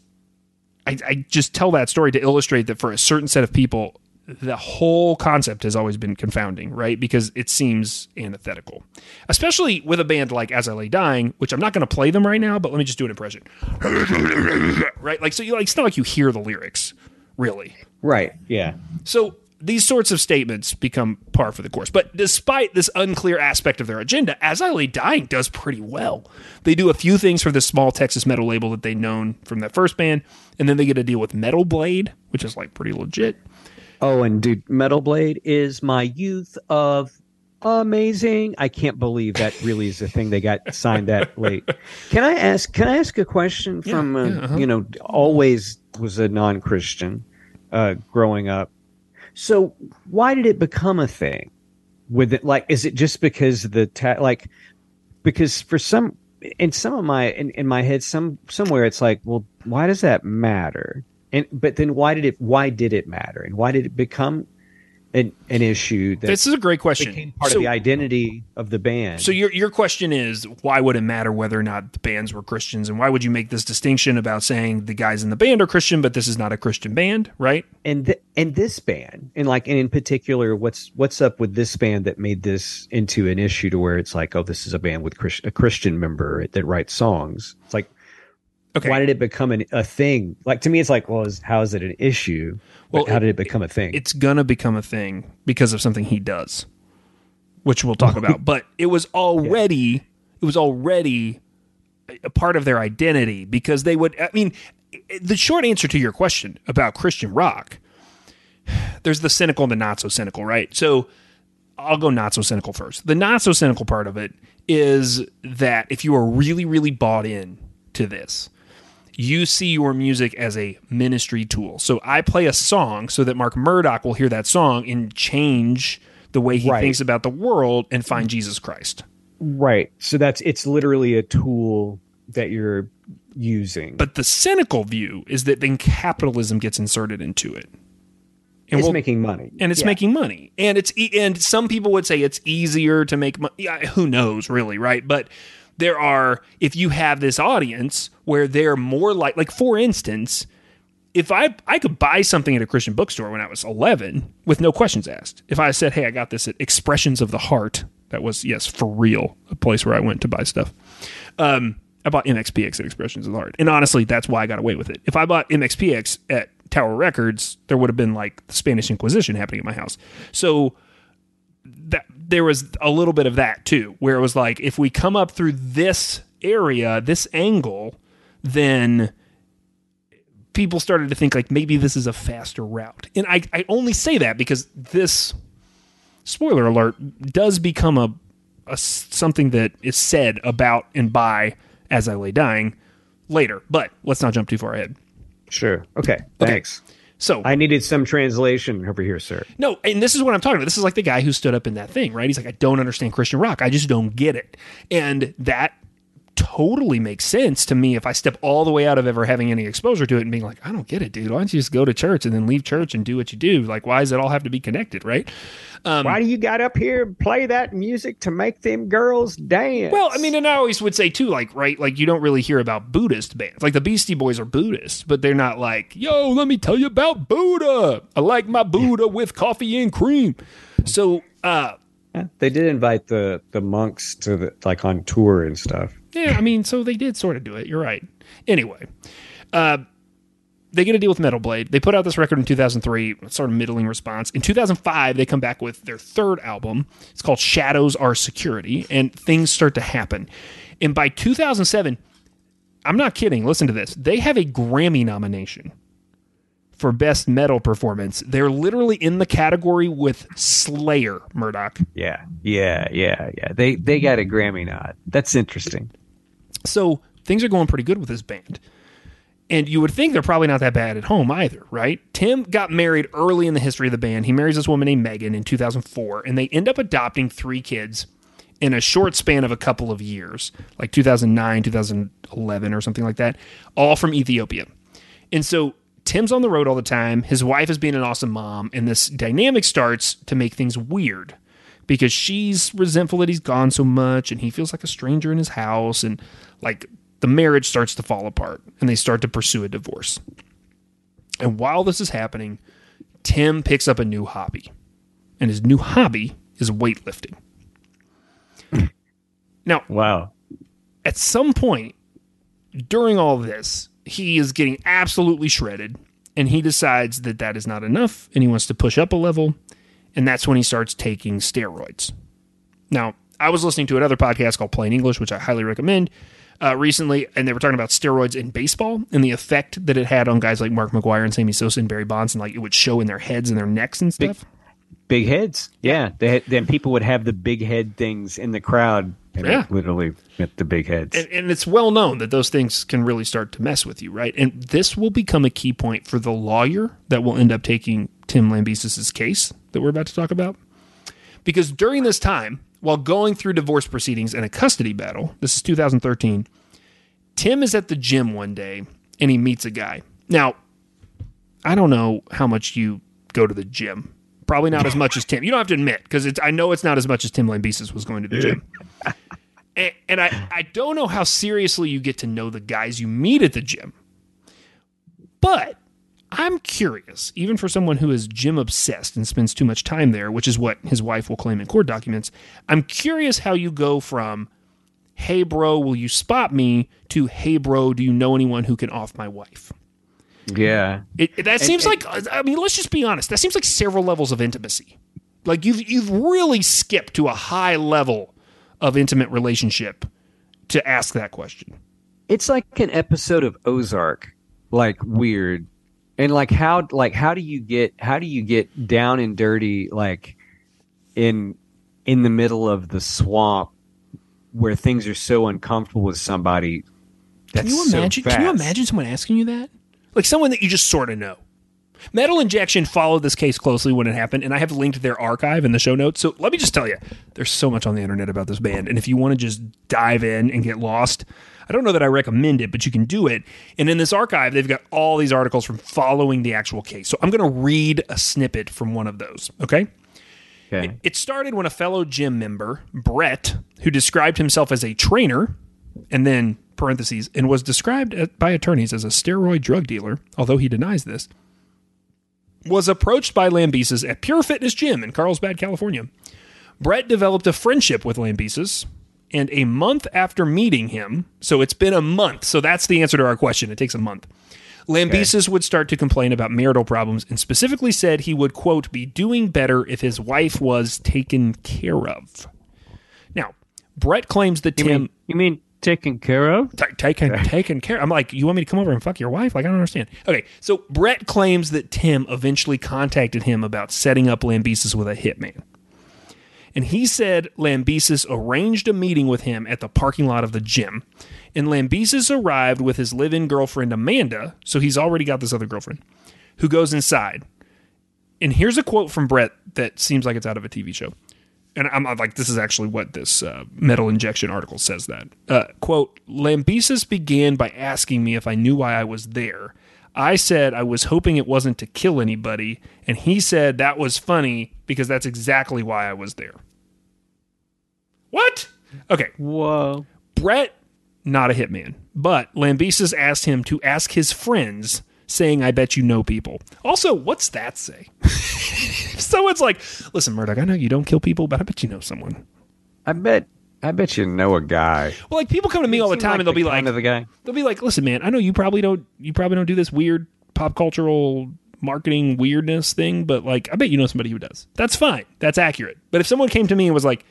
I, I just tell that story to illustrate that for a certain set of people, the whole concept has always been confounding, right? Because it seems antithetical, especially with a band like As I Lay Dying, which I'm not going to play them right now, but let me just do an impression, right? Like, so you like, it's not like you hear the lyrics, really. right. Yeah. So these sorts of statements become par for the course. But despite this unclear aspect of their agenda, As I Lay Dying does pretty well. They do a few things for this small Texas metal label that they've known from that first band, and then they get a deal with Metal Blade, which is like pretty legit. Oh, and dude, Metal Blade is my youth of amazing. I can't believe that really is a thing they got signed that late. Can I ask? Can I ask a question from uh, yeah, uh-huh. you know? Always was a non-Christian uh, growing up. So why did it become a thing? With it, like, is it just because the ta- like? Because for some, in some of my in, in my head, some somewhere it's like, well, why does that matter? And but then why did it? Why did it matter? And why did it become an an issue that This is a great question. became part so, of the identity of the band? so your your question is why would it matter whether or not the bands were Christians, and why would you make this distinction about saying the guys in the band are Christian, but this is not a Christian band, right? and th- and this band and like and in particular what's what's up with this band that made this into an issue to where it's like oh this is a band with Chris- a christian member that writes songs it's like Okay. why did it become an, a thing like to me it's like well is, how is it an issue Well, how did it become a thing it's gonna become a thing because of something he does, which we'll talk about. But it was already it was already a part of their identity because they would. I mean, the short answer to your question about Christian rock, there's the cynical and the not so cynical, right? So I'll go not so cynical first. The not so cynical part of it is that if you are really, really bought in to this, you see your music as a ministry tool. So I play a song so that Mark Murdoch will hear that song and change the way he Right. thinks about the world and find Jesus Christ. Right. So that's it's literally a tool that you're using. But the cynical view is that then capitalism gets inserted into it. And it's we'll- making money. and it's Yeah. making money and it's e- and some people would say it's easier to make money who knows really right but there are if you have this audience where they're more like like for instance if I I could buy something at a Christian bookstore when I was 11 with no questions asked. If I said, "Hey, I got this at Expressions of the Heart," that was yes for real a place where I went to buy stuff. Um, I bought MXPX at Expressions of the Heart, and honestly, that's why I got away with it. If I bought MXPX at Tower Records, there would have been like the Spanish Inquisition happening at my house. So that there was a little bit of that too, where it was like, if we come up through this area, this angle, then people started to think like maybe this is a faster route. And I, I only say that because this spoiler alert does become a, a something that is said about and by as I lay dying later. But let's not jump too far ahead. Sure. Okay. Thanks. So I needed some translation over here, sir. No, and this is what I'm talking about. This is like the guy who stood up in that thing, right? He's like, I don't understand Christian rock. I just don't get it. And that totally makes sense to me if I step all the way out of ever having any exposure to it and being like, I don't get it, dude. Why don't you just go to church and then leave church and do what you do? Like, why does it all have to be connected, right? Why do you got up here and play that music to make them girls dance? Well, I mean, and I always would say too, like, right, like you don't really hear about Buddhist bands. Like the Beastie Boys are Buddhist, but they're not like, yo, let me tell you about Buddha. I like my Buddha with coffee and cream. So, uh, Yeah, they did invite the the monks to the like on tour and stuff. Yeah, I mean, so they did sort of do it. You're right. Anyway, uh, they get a deal with Metal Blade. They put out this record in 2003, sort of middling response. In 2005, they come back with their third album. It's called Shadows Are Security, and things start to happen. And by 2007, I'm not kidding. Listen to this. They have a Grammy nomination for Best Metal Performance. They're literally in the category with Slayer, Murdoch. Yeah, yeah, yeah, yeah. They they got a Grammy nod. That's interesting. So things are going pretty good with this band. And you would think they're probably not that bad at home either, right? Tim got married early in the history of the band. He marries this woman named Megan in 2004, and they end up adopting three kids in a short span of a couple of years, like 2009, 2011, or something like that, all from Ethiopia. And so Tim's on the road all the time. His wife is being an awesome mom, and this dynamic starts to make things weird because she's resentful that he's gone so much and he feels like a stranger in his house and like the marriage starts to fall apart and they start to pursue a divorce. And while this is happening, Tim picks up a new hobby. And his new hobby is weightlifting. now, Wow. at some point during all this, he is getting absolutely shredded and he decides that that is not enough and he wants to push up a level. And that's when he starts taking steroids. Now, I was listening to another podcast called Plain English, which I highly recommend uh, recently, and they were talking about steroids in baseball and the effect that it had on guys like Mark McGwire and Sammy Sosa and Barry Bonds, and like it would show in their heads and their necks and stuff. Big heads. Yeah. They had, then people would have the big head things in the crowd, and Yeah. it literally meant the big heads. and, and it's well known that those things can really start to mess with you, right? And this will become a key point for the lawyer that will end up taking Tim Lambesis's case that we're about to talk about. Because during this time, while going through divorce proceedings and a custody battle, this is 2013, Tim is at the gym one day and he meets a guy. Now, I don't know how much you go to the gym. Probably not as much as Tim. You don't have to admit because. I know it's not as much as Tim Lambesis was going to the gym. And, and I, I don't know how seriously you get to know the guys you meet at the gym. But I'm curious, even for someone who is gym obsessed and spends too much time there, which is what his wife will claim in court documents. I'm curious how you go from, hey, bro, will you spot me, to, hey, bro, do you know anyone who can off my wife? yeah. It, that seems like I mean, let's just be honest. That seems like several levels of intimacy. Like you've you've really skipped to a high level of intimate relationship to ask that question. It's like an episode of Ozark, like weird, and like how like how do you get how do you get down and dirty like in in the middle of the swamp where things are so uncomfortable with somebody That's Can you so imagine? can you imagine someone asking you that? Like someone that you just sort of know. Metal Injection followed this case closely when it happened, and I have linked their archive in the show notes. So let me just tell you, there's so much on the internet about this band, and if you want to just dive in and get lost, I don't know that I recommend it, but you can do it. And in this archive, they've got all these articles from following the actual case. So I'm going to read a snippet from one of those. Okay. Okay. It started when a fellow gym member, Brett, who described himself as a trainer, and then parentheses, and was described by attorneys as a steroid drug dealer, although he denies this, was approached by Lambesis at Pure Fitness Gym in Carlsbad, California. Brett developed a friendship with Lambesis, and a month after meeting him, so it's been a month, so that's the answer to our question. It takes a month. Lambesis would start to complain about marital problems and specifically said he would, quote, be doing better if his wife was taken care of. Now, Brett claims that You Tim mean, you mean taken care of? Ta taken taken care. I'm like, you want me to come over and fuck your wife? Like, I don't understand. Okay, so Brett claims that Tim eventually contacted him about setting up Lambesis with a hitman. And he said Lambesis arranged a meeting with him at the parking lot of the gym. And Lambesis arrived with his live in girlfriend Amanda, so he's already got this other girlfriend, who goes inside. And here's a quote from Brett that seems like it's out of a TV show. And I'm like, this is actually what this uh, metal injection article says that. Uh, quote Lambesis began by asking me if I knew why I was there. I said I was hoping it wasn't to kill anybody, and he said that was funny because that's exactly why I was there. What? Okay, Whoa. Brett, not a hitman, but Lambesis asked him to ask his friends, saying, I bet you know people. Also, what's that say? Someone's like, listen, Murdoch, I know you don't kill people, but I bet you know someone. I bet. I bet you know a guy. Well, like people come to me all the time like and they'll be the like, of the guy. they'll be like, listen, man, I know you probably don't, you probably don't do this weird pop cultural marketing weirdness thing, but like, I bet you know somebody who does. That's fine. That's accurate. But if someone came to me and was like,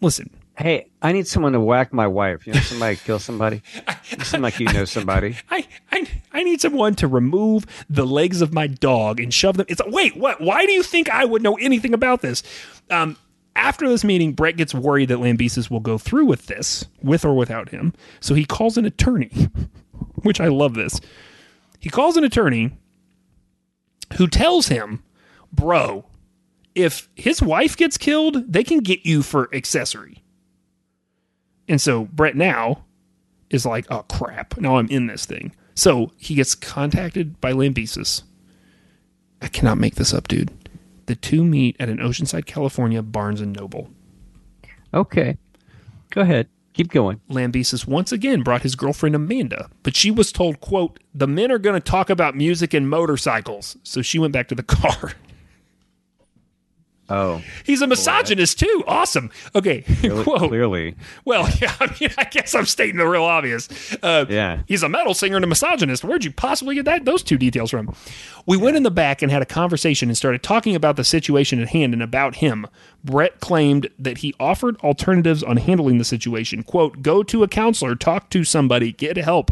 listen, Hey, I need someone to whack my wife. You know, somebody kill somebody. You seem like you know somebody. I, I I need someone to remove the legs of my dog and shove them. It's like, wait, what? Why do you think I would know anything about this? Um, after this meeting, Brett gets worried that Lambesis will go through with this, with or without him. So he calls an attorney, which I love this. He calls an attorney who tells him, "Bro, if his wife gets killed, they can get you for accessory." And so Brett now is like, oh crap, now I'm in this thing. So he gets contacted by Lambesis. I cannot make this up, dude. The two meet at an Oceanside, California Barnes and Noble. Okay. Go ahead. Keep going. Lambesis once again brought his girlfriend Amanda, but she was told, quote, the men are going to talk about music and motorcycles. So she went back to the car. Oh, He's a misogynist too. Awesome. Okay. clearly. Quote. clearly. Well, yeah, I mean, I guess I'm stating the real obvious. Uh, Yeah. He's a metal singer and a misogynist. Where'd you possibly get that those two details from? We went in the back and had a conversation and started talking about the situation at hand and about him. Brett claimed that he offered alternatives on handling the situation. Quote, go to a counselor, talk to somebody, get help.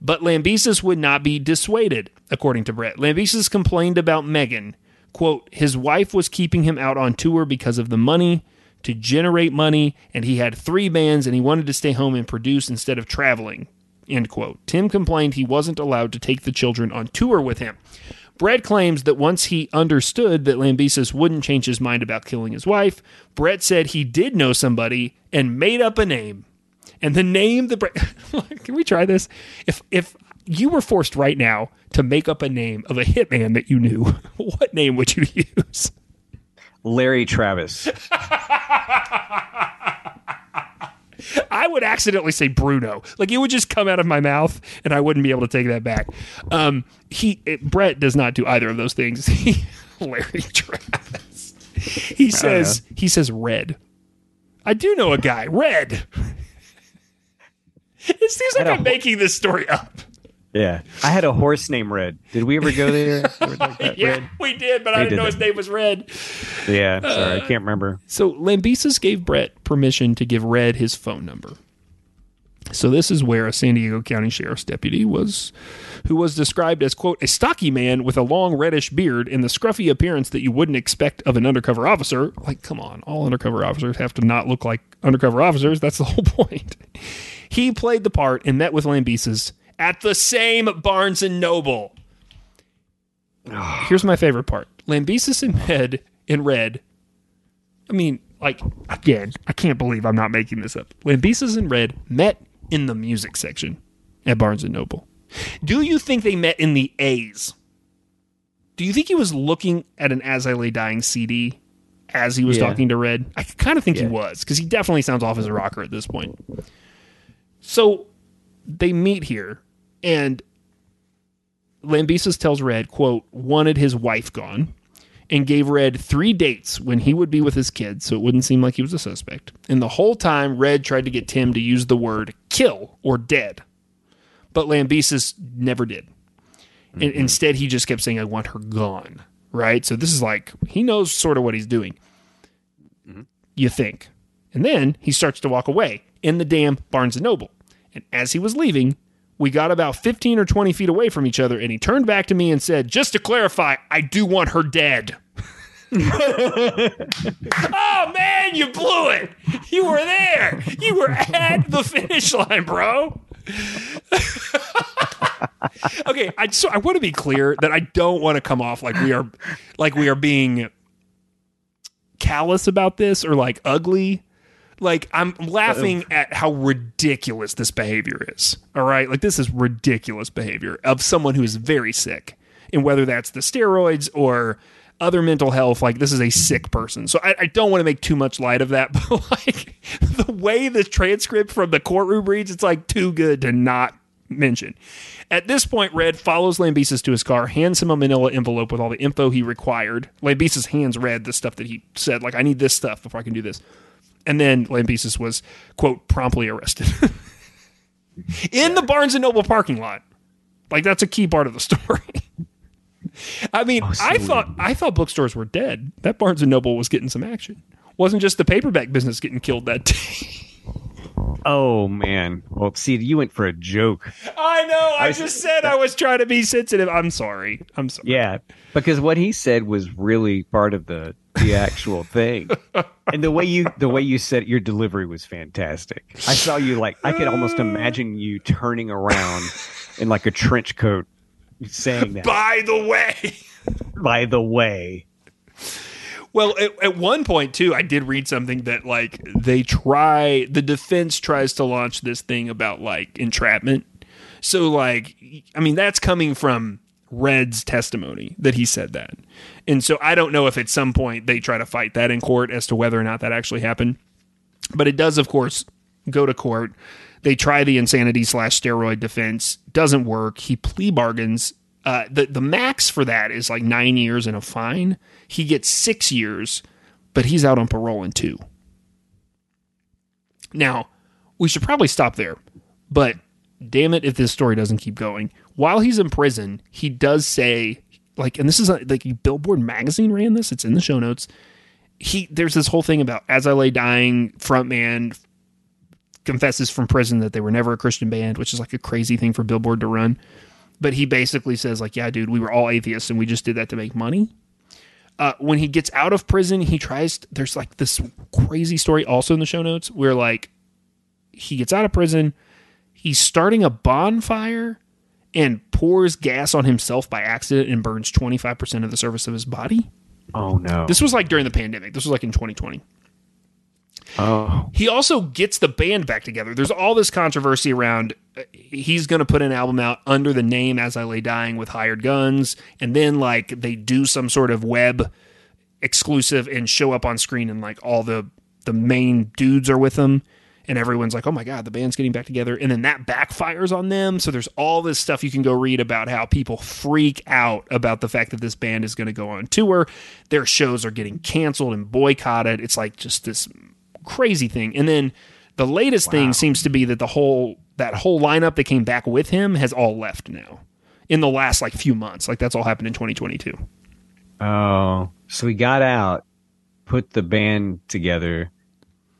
But Lambesis would not be dissuaded, according to Brett. Lambesis complained about Megan. Quote, his wife was keeping him out on tour because of the money to generate money, and he had three bands and he wanted to stay home and produce instead of traveling. End quote. Tim complained he wasn't allowed to take the children on tour with him. Brett claims that once he understood that Lambesis wouldn't change his mind about killing his wife, Brett said he did know somebody and made up a name. And the name the Brett Can we try this? If if you were forced right now to make up a name of a hitman that you knew, what name would you use? Larry Travis. I would accidentally say Bruno. Like it would just come out of my mouth, and I wouldn't be able to take that back. Um, he it, Brett does not do either of those things. He, Larry Travis. He says he says red. I do know a guy red. It seems like I'm making this story up. Yeah. I had a horse named Red. Did we ever go there? Like Yeah, Red? we did, but I didn't did know that. his name was Red. Yeah. Uh, sorry, I can't remember. So Lambesis gave Brett permission to give Red his phone number. So this is where a San Diego County Sheriff's deputy was, who was described as quote a stocky man with a long reddish beard and the scruffy appearance that you wouldn't expect of an undercover officer. Like, come on, all undercover officers have to not look like undercover officers. That's the whole point. He played the part and met with Lambesis at the same Barnes and Noble. Here's my favorite part: Lambesis in red. In red. I mean, like again, I can't believe I'm not making this up. Lambesis and Red met in the music section at Barnes and Noble. Do you think they met in the A's? Do you think he was looking at an As I Lay Dying CD as he was Yeah. talking to Red? I kind of think he was because he definitely sounds off as a rocker at this point. So they meet here, and Lambesis tells Red, quote, wanted his wife gone, and gave Red three dates when he would be with his kids so it wouldn't seem like he was a suspect. And the whole time, Red tried to get Tim to use the word kill or dead. But Lambesis never did. And mm-hmm. instead, he just kept saying, I want her gone. Right? So this is like, he knows sort of what he's doing. Mm-hmm. You think. And then he starts to walk away in the damn Barnes and Noble. And as he was leaving, we got about 15 or 20 feet away from each other, and he turned back to me and said, Just to clarify, I do want her dead. oh, man, you blew it. You were there. You were at the finish line, bro. okay, I so I want to be clear that I don't want to come off like we are like we are being callous about this or like ugly. Like I'm laughing at how ridiculous this behavior is. All right, like this is ridiculous behavior of someone who is very sick, and whether that's the steroids or other mental health, like this is a sick person. So I, I don't want to make too much light of that, but like the way the transcript from the courtroom reads, it's like too good to not mention. At this point, Red follows Lambesis to his car, hands him a manila envelope with all the info he required. Lambesis hands Red the stuff that he said, like, I need this stuff before I can do this. And then Lambesis was, quote, promptly arrested in the Barnes and Noble parking lot. Like, that's a key part of the story. I mean, oh, I thought I thought bookstores were dead. That Barnes and Noble was getting some action. Wasn't just the paperback business getting killed that day. Oh man. Well, see, you went for a joke. I know. I I- just said I was trying to be sensitive. I'm sorry. I'm sorry. Yeah, because what he said was really part of the the actual thing, and the way you the way you said it, your delivery was fantastic. I saw you like I could almost uh. imagine you turning around in like a trench coat, saying that. By the way, By the way, well, at, at one point too, I did read something that like they try the defense tries to launch this thing about like entrapment. So like, I mean, that's coming from Red's testimony that he said that, and so I don't know if at some point they try to fight that in court as to whether or not that actually happened. But it does, of course, go to court. They try the insanity slash steroid defense. Doesn't work. He plea bargains. Uh, the the max for that is like nine years and a fine. He gets six years, but he's out on parole in two. Now, we should probably stop there, but damn it if this story doesn't keep going. While he's in prison, he does say like, and this is a, like Billboard magazine ran this. It's in the show notes. He there's this whole thing about as I lay dying, frontman confesses from prison that they were never a Christian band, which is like a crazy thing for Billboard to run. But he basically says like, yeah, dude, we were all atheists and we just did that to make money. Uh, when he gets out of prison, he tries. There's like this crazy story also in the show notes where like he gets out of prison, he's starting a bonfire and pours gas on himself by accident and burns 25% of the surface of his body. oh no. This was like during the pandemic. This was like in 2020. oh, He also gets the band back together. There's all this controversy around he's going to put an album out under the name As I Lay Dying with Hired Guns, and then like they do some sort of web exclusive and show up on screen, and like all the the main dudes are with them, and everyone's like, "Oh my god, the band's getting back together," and then that backfires on them. So there's all this stuff you can go read about how people freak out about the fact that this band is going to go on tour. Their shows are getting canceled and boycotted. It's like just this crazy thing. And then the latest thing seems to be that the whole that whole lineup that came back with him has all left now in the last like few months. Like that's all happened in 2022. oh. So he got out, put the band together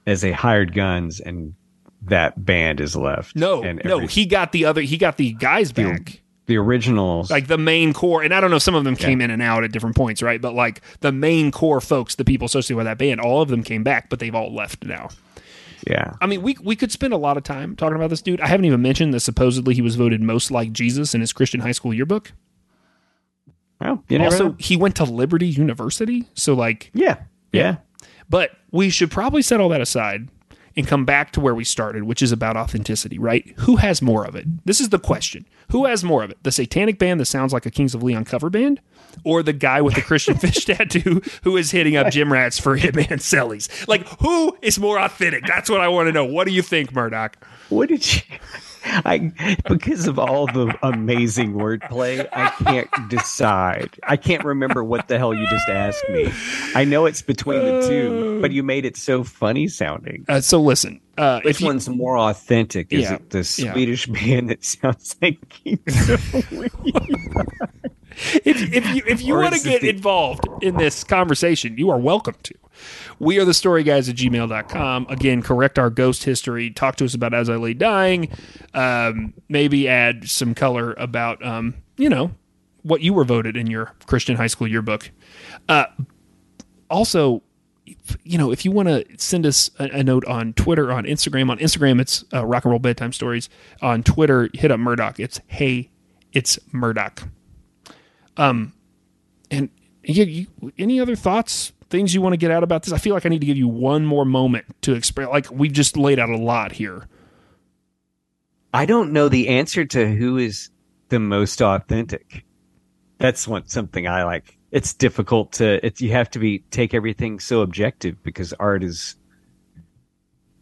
as a hired guns, and that band is left. No, and no, he got the other. He got the guys back. the originals. Like the main core, and I don't know, some of them came in and out at different points, right? But like the main core folks, the people associated with that band, all of them came back, but they've all left now. Yeah. I mean, we we could spend a lot of time talking about this dude. I haven't even mentioned that supposedly he was voted most like Jesus in his Christian high school yearbook. Well, also, know. he went to Liberty University, so like, Yeah. Yeah. but we should probably set all that aside and come back to where we started, which is about authenticity, right? Who has more of it? This is the question. Who has more of it? The satanic band that sounds like a Kings of Leon cover band, or the guy with the Christian fish tattoo who is hitting up gym rats for Hitman Sellies? Like, who is more authentic? That's what I want to know. What do you think, Murdoch? What did you? I because of all the amazing wordplay, I can't decide. I can't remember what the hell you just asked me. I know it's between the two, but you made it so funny sounding. Uh, so listen, uh, Which you, one's more authentic? Is Yeah, it the yeah. Swedish band that sounds like Kings of Leon? If, if you if you want to get the- involved in this conversation, you are welcome to. We are the story guys at gmail.com. Again, correct our ghost history. Talk to us about As I Lay Dying. Um, maybe add some color about, um, you know, what you were voted in your Christian high school yearbook. Uh, also, you know, if you want to send us a, a note on Twitter, on Instagram, on Instagram, it's uh, Rock and Roll Bedtime Stories. On Twitter, hit up Murdoch. It's Hey, it's Murdoch. Um, and you, you, any other thoughts, things you want to get out about this? I feel like I need to give you one more moment to express. Like we've just laid out a lot here. I don't know the answer to who is the most authentic. That's one something I like. It's difficult to. It's you have to be take everything so objective because art is.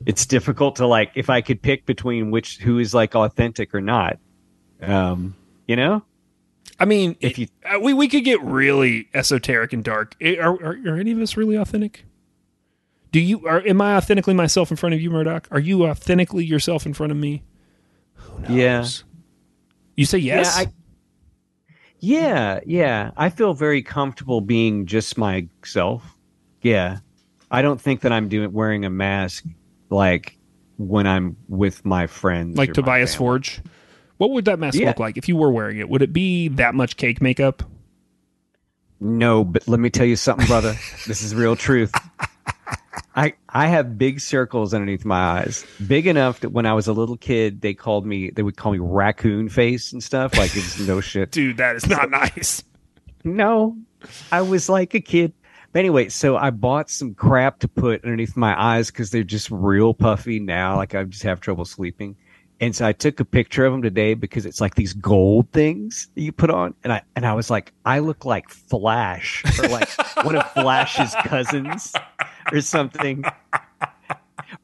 It's difficult to like if I could pick between which who is like authentic or not. Um, you know, I mean, If you- uh, we we could get really esoteric and dark. Are, are, are any of us really authentic? Do you? Are, am I authentically myself in front of you, Murdoch? Are you authentically yourself in front of me? Who knows? Yeah. You say yes. Yeah, I, yeah, yeah. I feel very comfortable being just myself. Yeah, I don't think that I'm doing wearing a mask like when I'm with my friends, like Tobias. Forge. What would that mask Yeah. look like if you were wearing it? Would it be that much cake makeup? No, but let me tell you something, brother. this is real truth. I I have big circles underneath my eyes, big enough that when I was a little kid, they called me. They would call me raccoon face and stuff. Like it's no shit. Dude, that is not nice. No, I was like a kid. But anyway, so I bought some crap to put underneath my eyes because they're just real puffy now. Like I just have trouble sleeping. And so I took a picture of them today because it's like these gold things that you put on. And I, and I was like, I look like Flash or like one of Flash's cousins or something.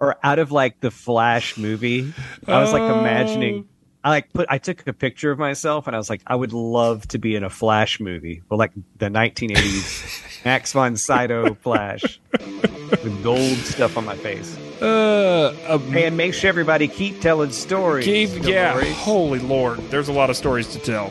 Or out of like the Flash movie. I was like imagining oh. I like put I took a picture of myself and I was like, I would love to be in a Flash movie, or like the 1980s Max von Sydow Flash with gold stuff on my face. Uh, um, And make sure everybody keep telling stories. Keith, yeah. Dolores. Holy Lord, there's a lot of stories to tell.